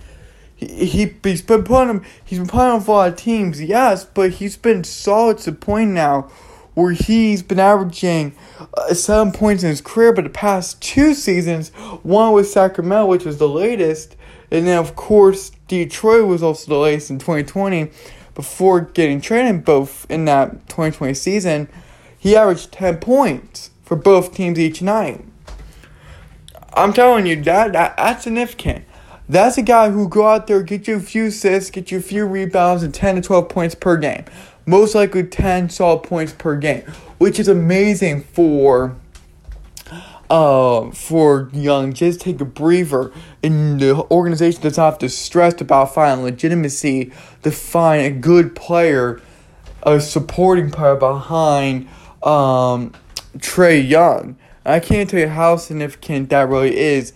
Speaker 1: He, he he's been putting him. He's been playing on a lot of teams, yes, but he's been solid to the point now where he's been averaging uh, seven points in his career. But the past two seasons, one with Sacramento, which was the latest, and then of course Detroit was also the latest in 2020 before getting traded both in that 2020 season, he averaged 10 points for both teams each night. I'm telling you, that, that that's significant. That's a guy who go out there, get you a few assists, get you a few rebounds, and 10 to 12 points per game. Most likely 10 solid points per game, which is amazing for uh, for Young, just take a breather, and the organization doesn't have to stress about finding legitimacy to find a good player, a supporting player behind um, Trae Young. I can't tell you how significant that really is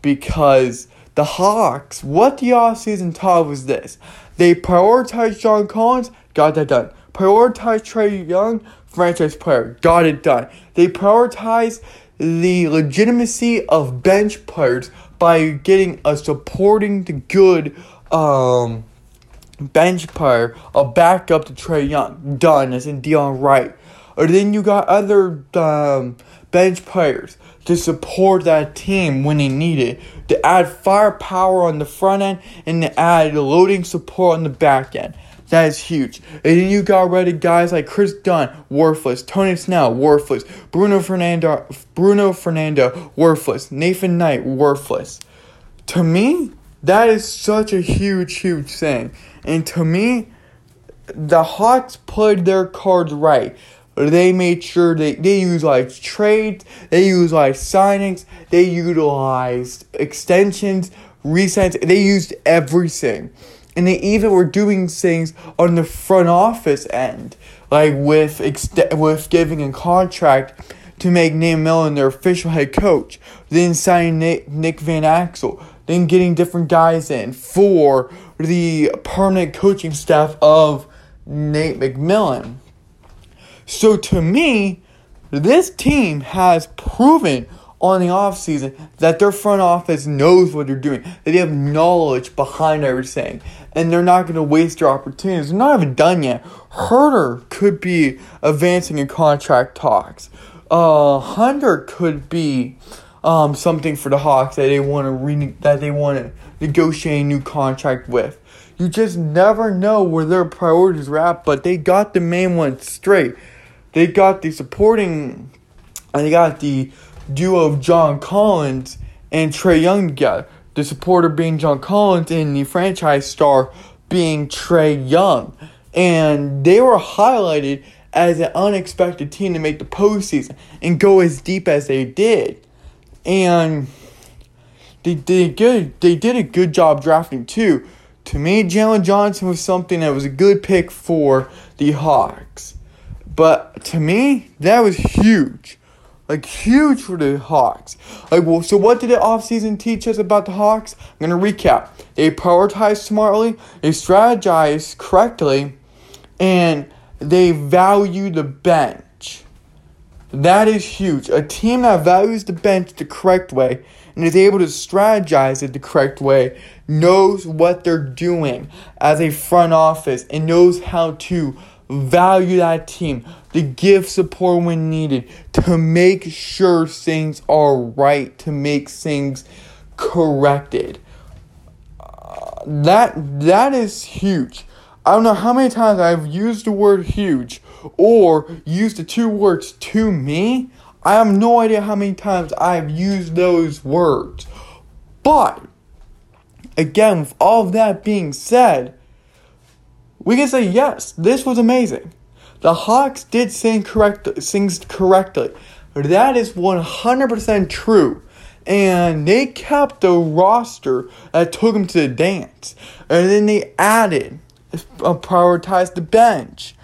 Speaker 1: because The Hawks, what the offseason taught was this. They prioritized John Collins, got that done. Prioritized Trae Young, franchise player, got it done. They prioritized the legitimacy of bench players by getting a supporting the good um, bench player, a backup to Trae Young, done as in Delon Wright. Or then you got other um, bench players to support that team when they need it, to add firepower on the front end and to add loading support on the back end. That is huge. And then you got of guys like Kris Dunn, worthless. Tony Snell, worthless. Bruno Fernando, Bruno Fernando, worthless. Nathan Knight, worthless. To me, that is such a huge, huge thing. And to me, the Hawks played their cards right. They made sure they, they utilized trades, they utilized signings, they utilized extensions, resets, they used everything. And they even were doing things on the front office end, like with ext- with giving a contract to make Nate McMillan their official head coach, then signing Nick, Nick Van Exel, then getting different guys in for the permanent coaching staff of Nate McMillan. So to me, this team has proven on the offseason that their front office knows what they're doing, that they have knowledge behind everything, and they're not going to waste their opportunities. They're not even done yet. Huerter could be advancing in contract talks. Uh, Hunter could be um, something for the Hawks that they want to re- that they want to negotiate a new contract with. You just never know where their priorities are at, but they got the main one straight. They got the supporting, and they got the duo of John Collins and Trae Young together. The supporter being John Collins and the franchise star being Trae Young. And they were highlighted as an unexpected team to make the postseason and go as deep as they did. And they did good. They did a good job drafting too. To me, Jalen Johnson was something that was a good pick for the Hawks. To me, that was huge. Like huge for the Hawks. Like well, so what did the offseason teach us about the Hawks? I'm gonna recap. They prioritized smartly, they strategized correctly, and they value the bench. That is huge. A team that values the bench the correct way and is able to strategize it the correct way knows what they're doing as a front office and knows how to value that team, to give support when needed, to make sure things are right, to make things corrected. Uh, that that is huge. I don't know how many times I've used the word huge or used the two words to me. I have no idea how many times I've used those words. But again, with all of that being said, we can say yes, this was amazing. The Hawks did sing correct things correctly. That is 100% true. And they kept the roster that took them to the dance. And then they added, uh, prioritized the bench.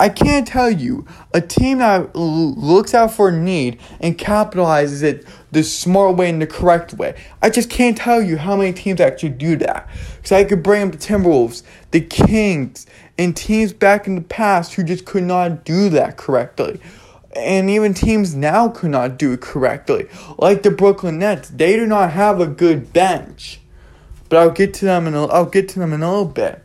Speaker 1: I can't tell you a team that looks out for a need and capitalizes it the smart way and the correct way. I just can't tell you how many teams actually do that. So I could bring up the Timberwolves, the Kings, and teams back in the past who just could not do that correctly. And even teams now could not do it correctly. Like the Brooklyn Nets, they do not have a good bench. But I'll get to them in a, I'll get to them in a little bit.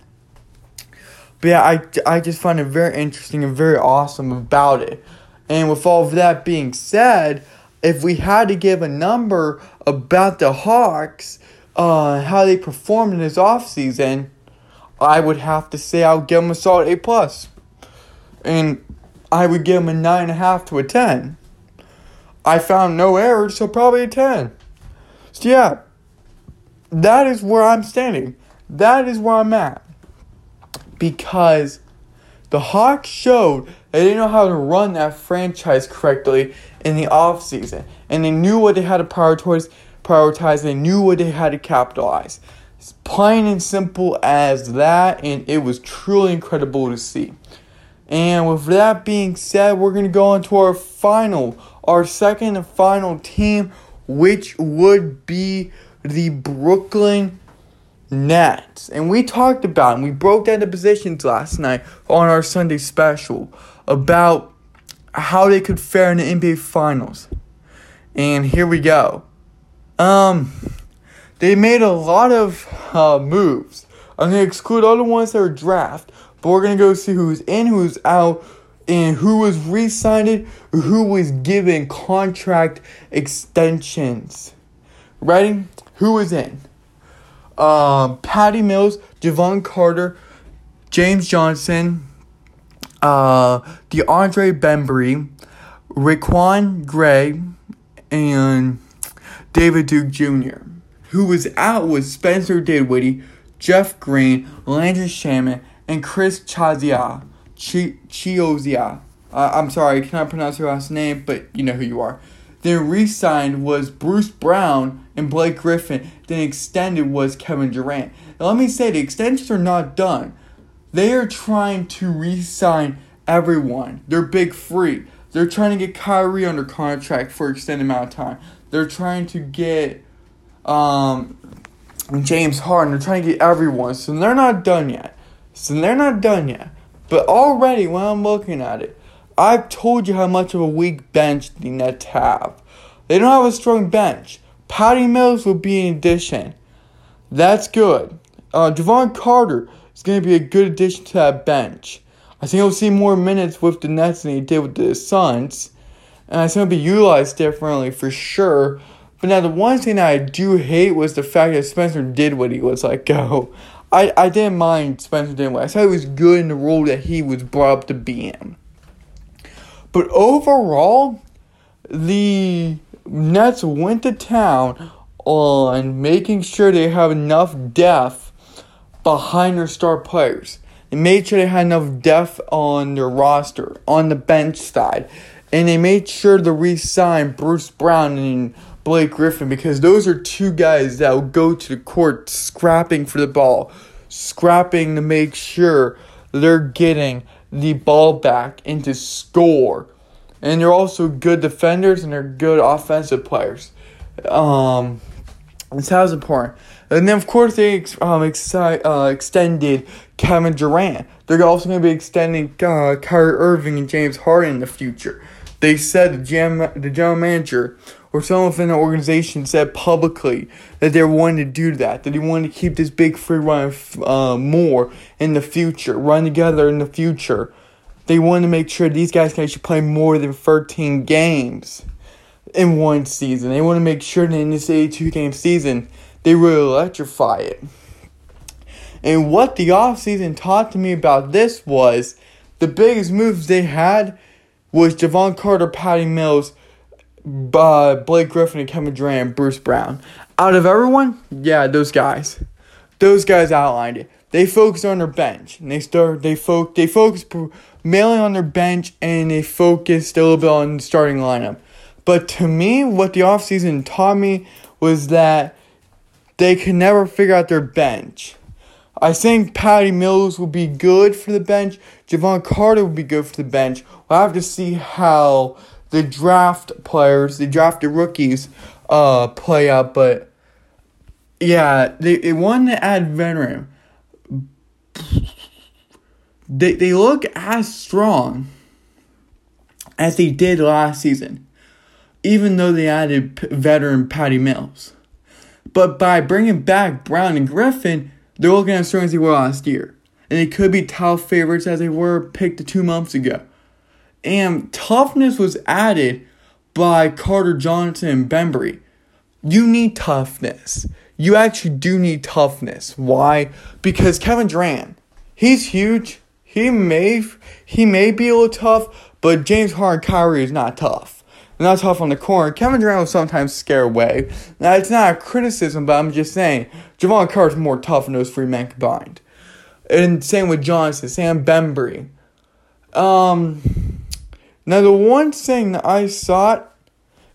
Speaker 1: But yeah, I, I just find it very interesting and very awesome about it. And with all of that being said, if we had to give a number about the Hawks, uh, how they performed in this offseason, I would have to say I would give them a solid A plus, and I would give them a nine and a half to a ten. I found no errors, so probably a ten. So yeah, that is where I'm standing. That is where I'm at because the Hawks showed they didn't know how to run that franchise correctly in the offseason. And they knew what they had to prioritize, prioritize, they knew what they had to capitalize. It's plain and simple as that, and it was truly incredible to see. And with that being said, we're going to go on to our final, our second and final team, which would be the Brooklyn Nets. And we talked about and we broke down the positions last night on our Sunday special about how they could fare in the NBA Finals. And here we go. Um, they made a lot of uh, moves. I'm gonna exclude all the ones that are draft, but we're gonna go see who's in, who's out, and who was re-signed, who was given contract extensions. Ready? Who was in? Um, Patty Mills, Jevon Carter, James Johnson, uh, DeAndre Bembry, RaiQuan Gray, and David Duke Jr. Who was out was Spencer Dinwiddie, Jeff Green, Landry Shamet, and Chris Chazia. Chiozza. Uh, I'm sorry, I cannot pronounce your last name, but you know who you are. Then re-signed was Bruce Brown and Blake Griffin. Then extended was Kevin Durant. Now let me say the extensions are not done. They are trying to re-sign everyone. They're big free. They're trying to get Kyrie under contract for an extended amount of time. They're trying to get um, James Harden. They're trying to get everyone. So they're not done yet. So they're not done yet. But already, when I'm looking at it, I've told you how much of a weak bench the Nets have. They don't have a strong bench. Patty Mills will be an addition. That's good. Uh, Jevon Carter is going to be a good addition to that bench. I think he'll see more minutes with the Nets than he did with the Suns. And I think he'll be utilized differently for sure. But now, the one thing that I do hate was the fact that Spencer Dinwiddie was let go. I, I didn't mind Spencer Dinwiddie. I thought he was good in the role that he was brought up to be in. But overall, the Nets went to town on making sure they have enough depth behind their star players. They made sure they had enough depth on their roster, on the bench side. And they made sure to re sign Bruce Brown and Blake Griffin because those are two guys that will go to the court scrapping for the ball, scrapping to make sure they're getting the ball back and to score. And they're also good defenders and they're good offensive players. Um, this is important. And then, of course, they um, exci- uh, extended Kevin Durant. They're also going to be extending uh, Kyrie Irving and James Harden in the future. They said the, GM, the general manager or someone within the organization said publicly that they're wanting to do that, that they wanted to keep this big free run uh, more in the future, run together in the future. They want to make sure these guys can actually play more than 13 games in one season. They want to make sure that in this 82 game season, they really electrify it. And what the offseason taught to me about this was the biggest moves they had was Jevon Carter, Patty Mills, uh, Blake Griffin and Kevin Durant, and Bruce Brown. Out of everyone, yeah, those guys. Those guys outlined it. They focused on their bench. And they start they fo- they focused mainly on their bench and they focused a little bit on starting lineup. But to me, what the offseason taught me was that they can never figure out their bench. I think Patty Mills will be good for the bench. Jevon Carter will be good for the bench. We'll have to see how the draft players, the drafted rookies, uh, play out. But yeah, they, they want to add veteran. They they look as strong as they did last season, even though they added p- veteran Patty Mills. But by bringing back Brown and Griffin, they're looking as strong as they were last year. And they could be top favorites as they were picked two months ago. And toughness was added by Carter Johnson and Bembry. You need toughness. You actually do need toughness. Why? Because Kevin Durant, he's huge. He may he may be a little tough, but James Harden Kyrie is not tough. They're not tough on the corner. Kevin Durant will sometimes scare away. Now it's not a criticism, but I'm just saying Jevon Carter's more tough than those three men combined. And same with Johnson, Sam Bembry. Um now, the one thing that I thought,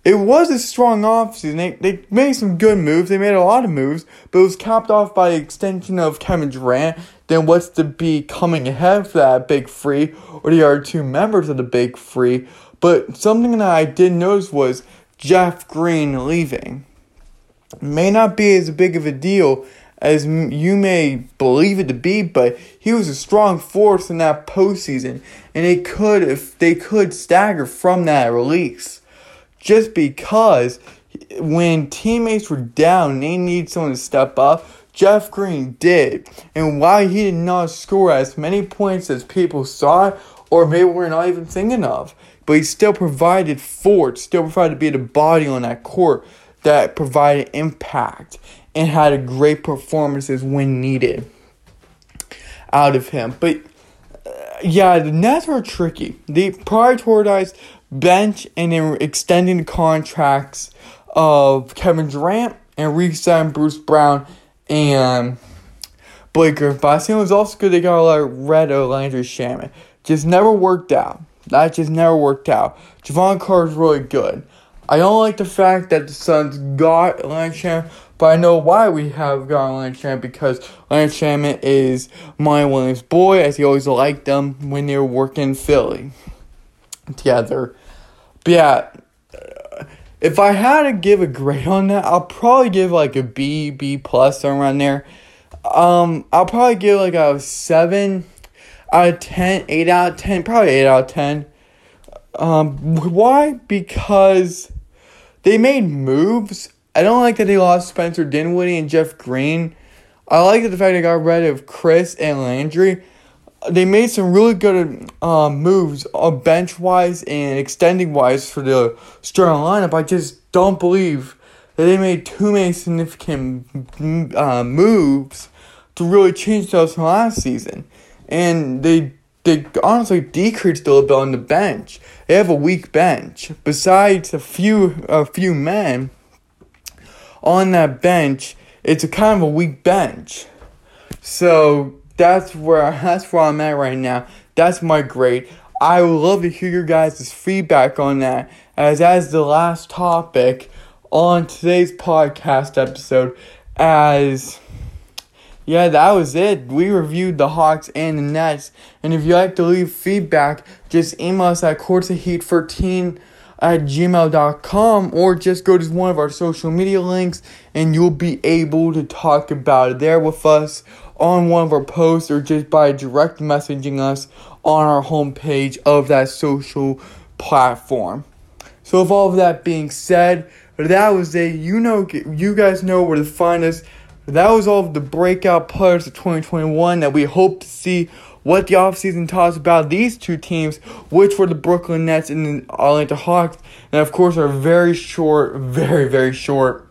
Speaker 1: it was a strong offseason. They, they made some good moves. They made a lot of moves, but it was capped off by extension of Kevin Durant. Then what's to be coming ahead for that big free, or the other two members of the big free. But something that I did notice was Jeff Green leaving. may not be as big of a deal as you may believe it to be, but he was a strong force in that postseason, and they could if they could stagger from that release, just because when teammates were down, and they need someone to step up. Jeff Green did, and why he did not score as many points as people saw, or maybe we're not even thinking of, but he still provided force, still provided to be the body on that court that provided impact and had great performances when needed out of him. But uh, yeah, the Nets were tricky. They prioritized bench and then extending contracts of Kevin Durant and re-signed Bruce Brown and Blake Griffin. It was also good they got a lot of red of Landry Shamet. Just never worked out. That just never worked out. Jevon Carter's really good. I don't like the fact that the Suns got Landry Shamet, but I know why we have got Landry Shamet because Landry Shamet is Monty Williams boy, as he always liked them when they were working Philly together. But yeah, if I had to give a grade on that, I'll probably give like a B, B plus around there. Um, I'll probably give like a seven out of 10, 8 out of 10, probably 8 out of 10. Um, why? Because they made moves I don't like that they lost Spencer Dinwiddie and Jeff Green. I like the fact they got rid of Chris and Landry. They made some really good um, moves uh, bench wise and extending wise for the starting lineup. I just don't believe that they made too many significant uh, moves to really change those from last season. And they they honestly decreased a little bit on the bench. They have a weak bench. Besides a few a few men on that bench, it's a kind of a weak bench. So that's where that's where I'm at right now. That's my grade. I would love to hear your guys' feedback on that. As as the last topic on today's podcast episode, as yeah, that was it. We reviewed the Hawks and the Nets. And if you like to leave feedback, just email us at courtsideheat13 at gmail.com or just go to one of our social media links and you'll be able to talk about it there with us on one of our posts or just by direct messaging us on our homepage of that social platform. So, with all of that being said, that was a you know you guys know where to find us. That was all of the breakout players of 2021 that we hope to see what the offseason taught us about these two teams, which were the Brooklyn Nets and the Atlanta Hawks, and of course our very short, very, very short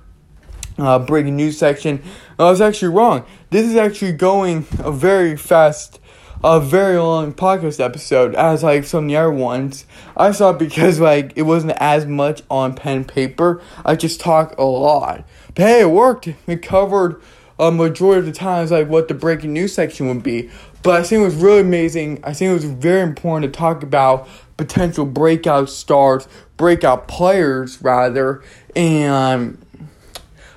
Speaker 1: uh, breaking news section. I was actually wrong. This is actually going a very fast, a very long podcast episode, as like some of the other ones. I saw it because like it wasn't as much on pen paper. I just talk a lot. But hey, it worked. It covered a majority of the times like what the breaking news section would be. But I think it was really amazing. I think it was very important to talk about potential breakout stars, breakout players rather, and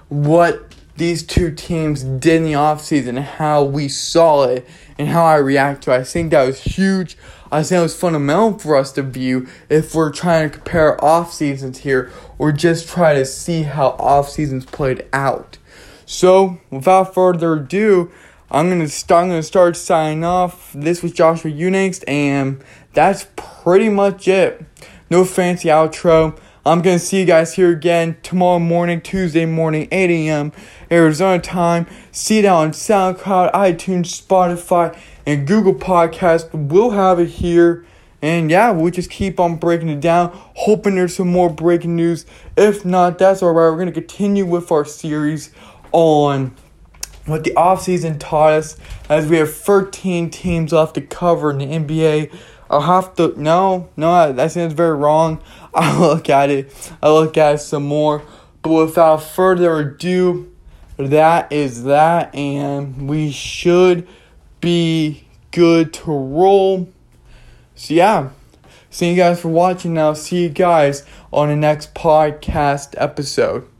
Speaker 1: what these two teams did in the offseason and how we saw it and how I react to it. I think that was huge. I think it was fundamental for us to view if we're trying to compare off seasons here or just try to see how off seasons played out. So, without further ado, I'm gonna start. I'm gonna start signing off. This was Joshua Unangst, and that's pretty much it. No fancy outro. I'm gonna see you guys here again tomorrow morning, Tuesday morning, 8 a.m. Arizona time. See it on SoundCloud, iTunes, Spotify, and Google Podcast. We'll have it here. And yeah, we'll just keep on breaking it down, hoping there's some more breaking news. If not, that's alright. We're gonna continue with our series on what the offseason taught us as we have 13 teams left to cover in the NBA. I'll have to, no, no, that sounds very wrong. I'll look at it, I'll look at it some more. But without further ado, that is that, and we should be good to roll. So, yeah, thank you guys for watching now. See you guys on the next podcast episode.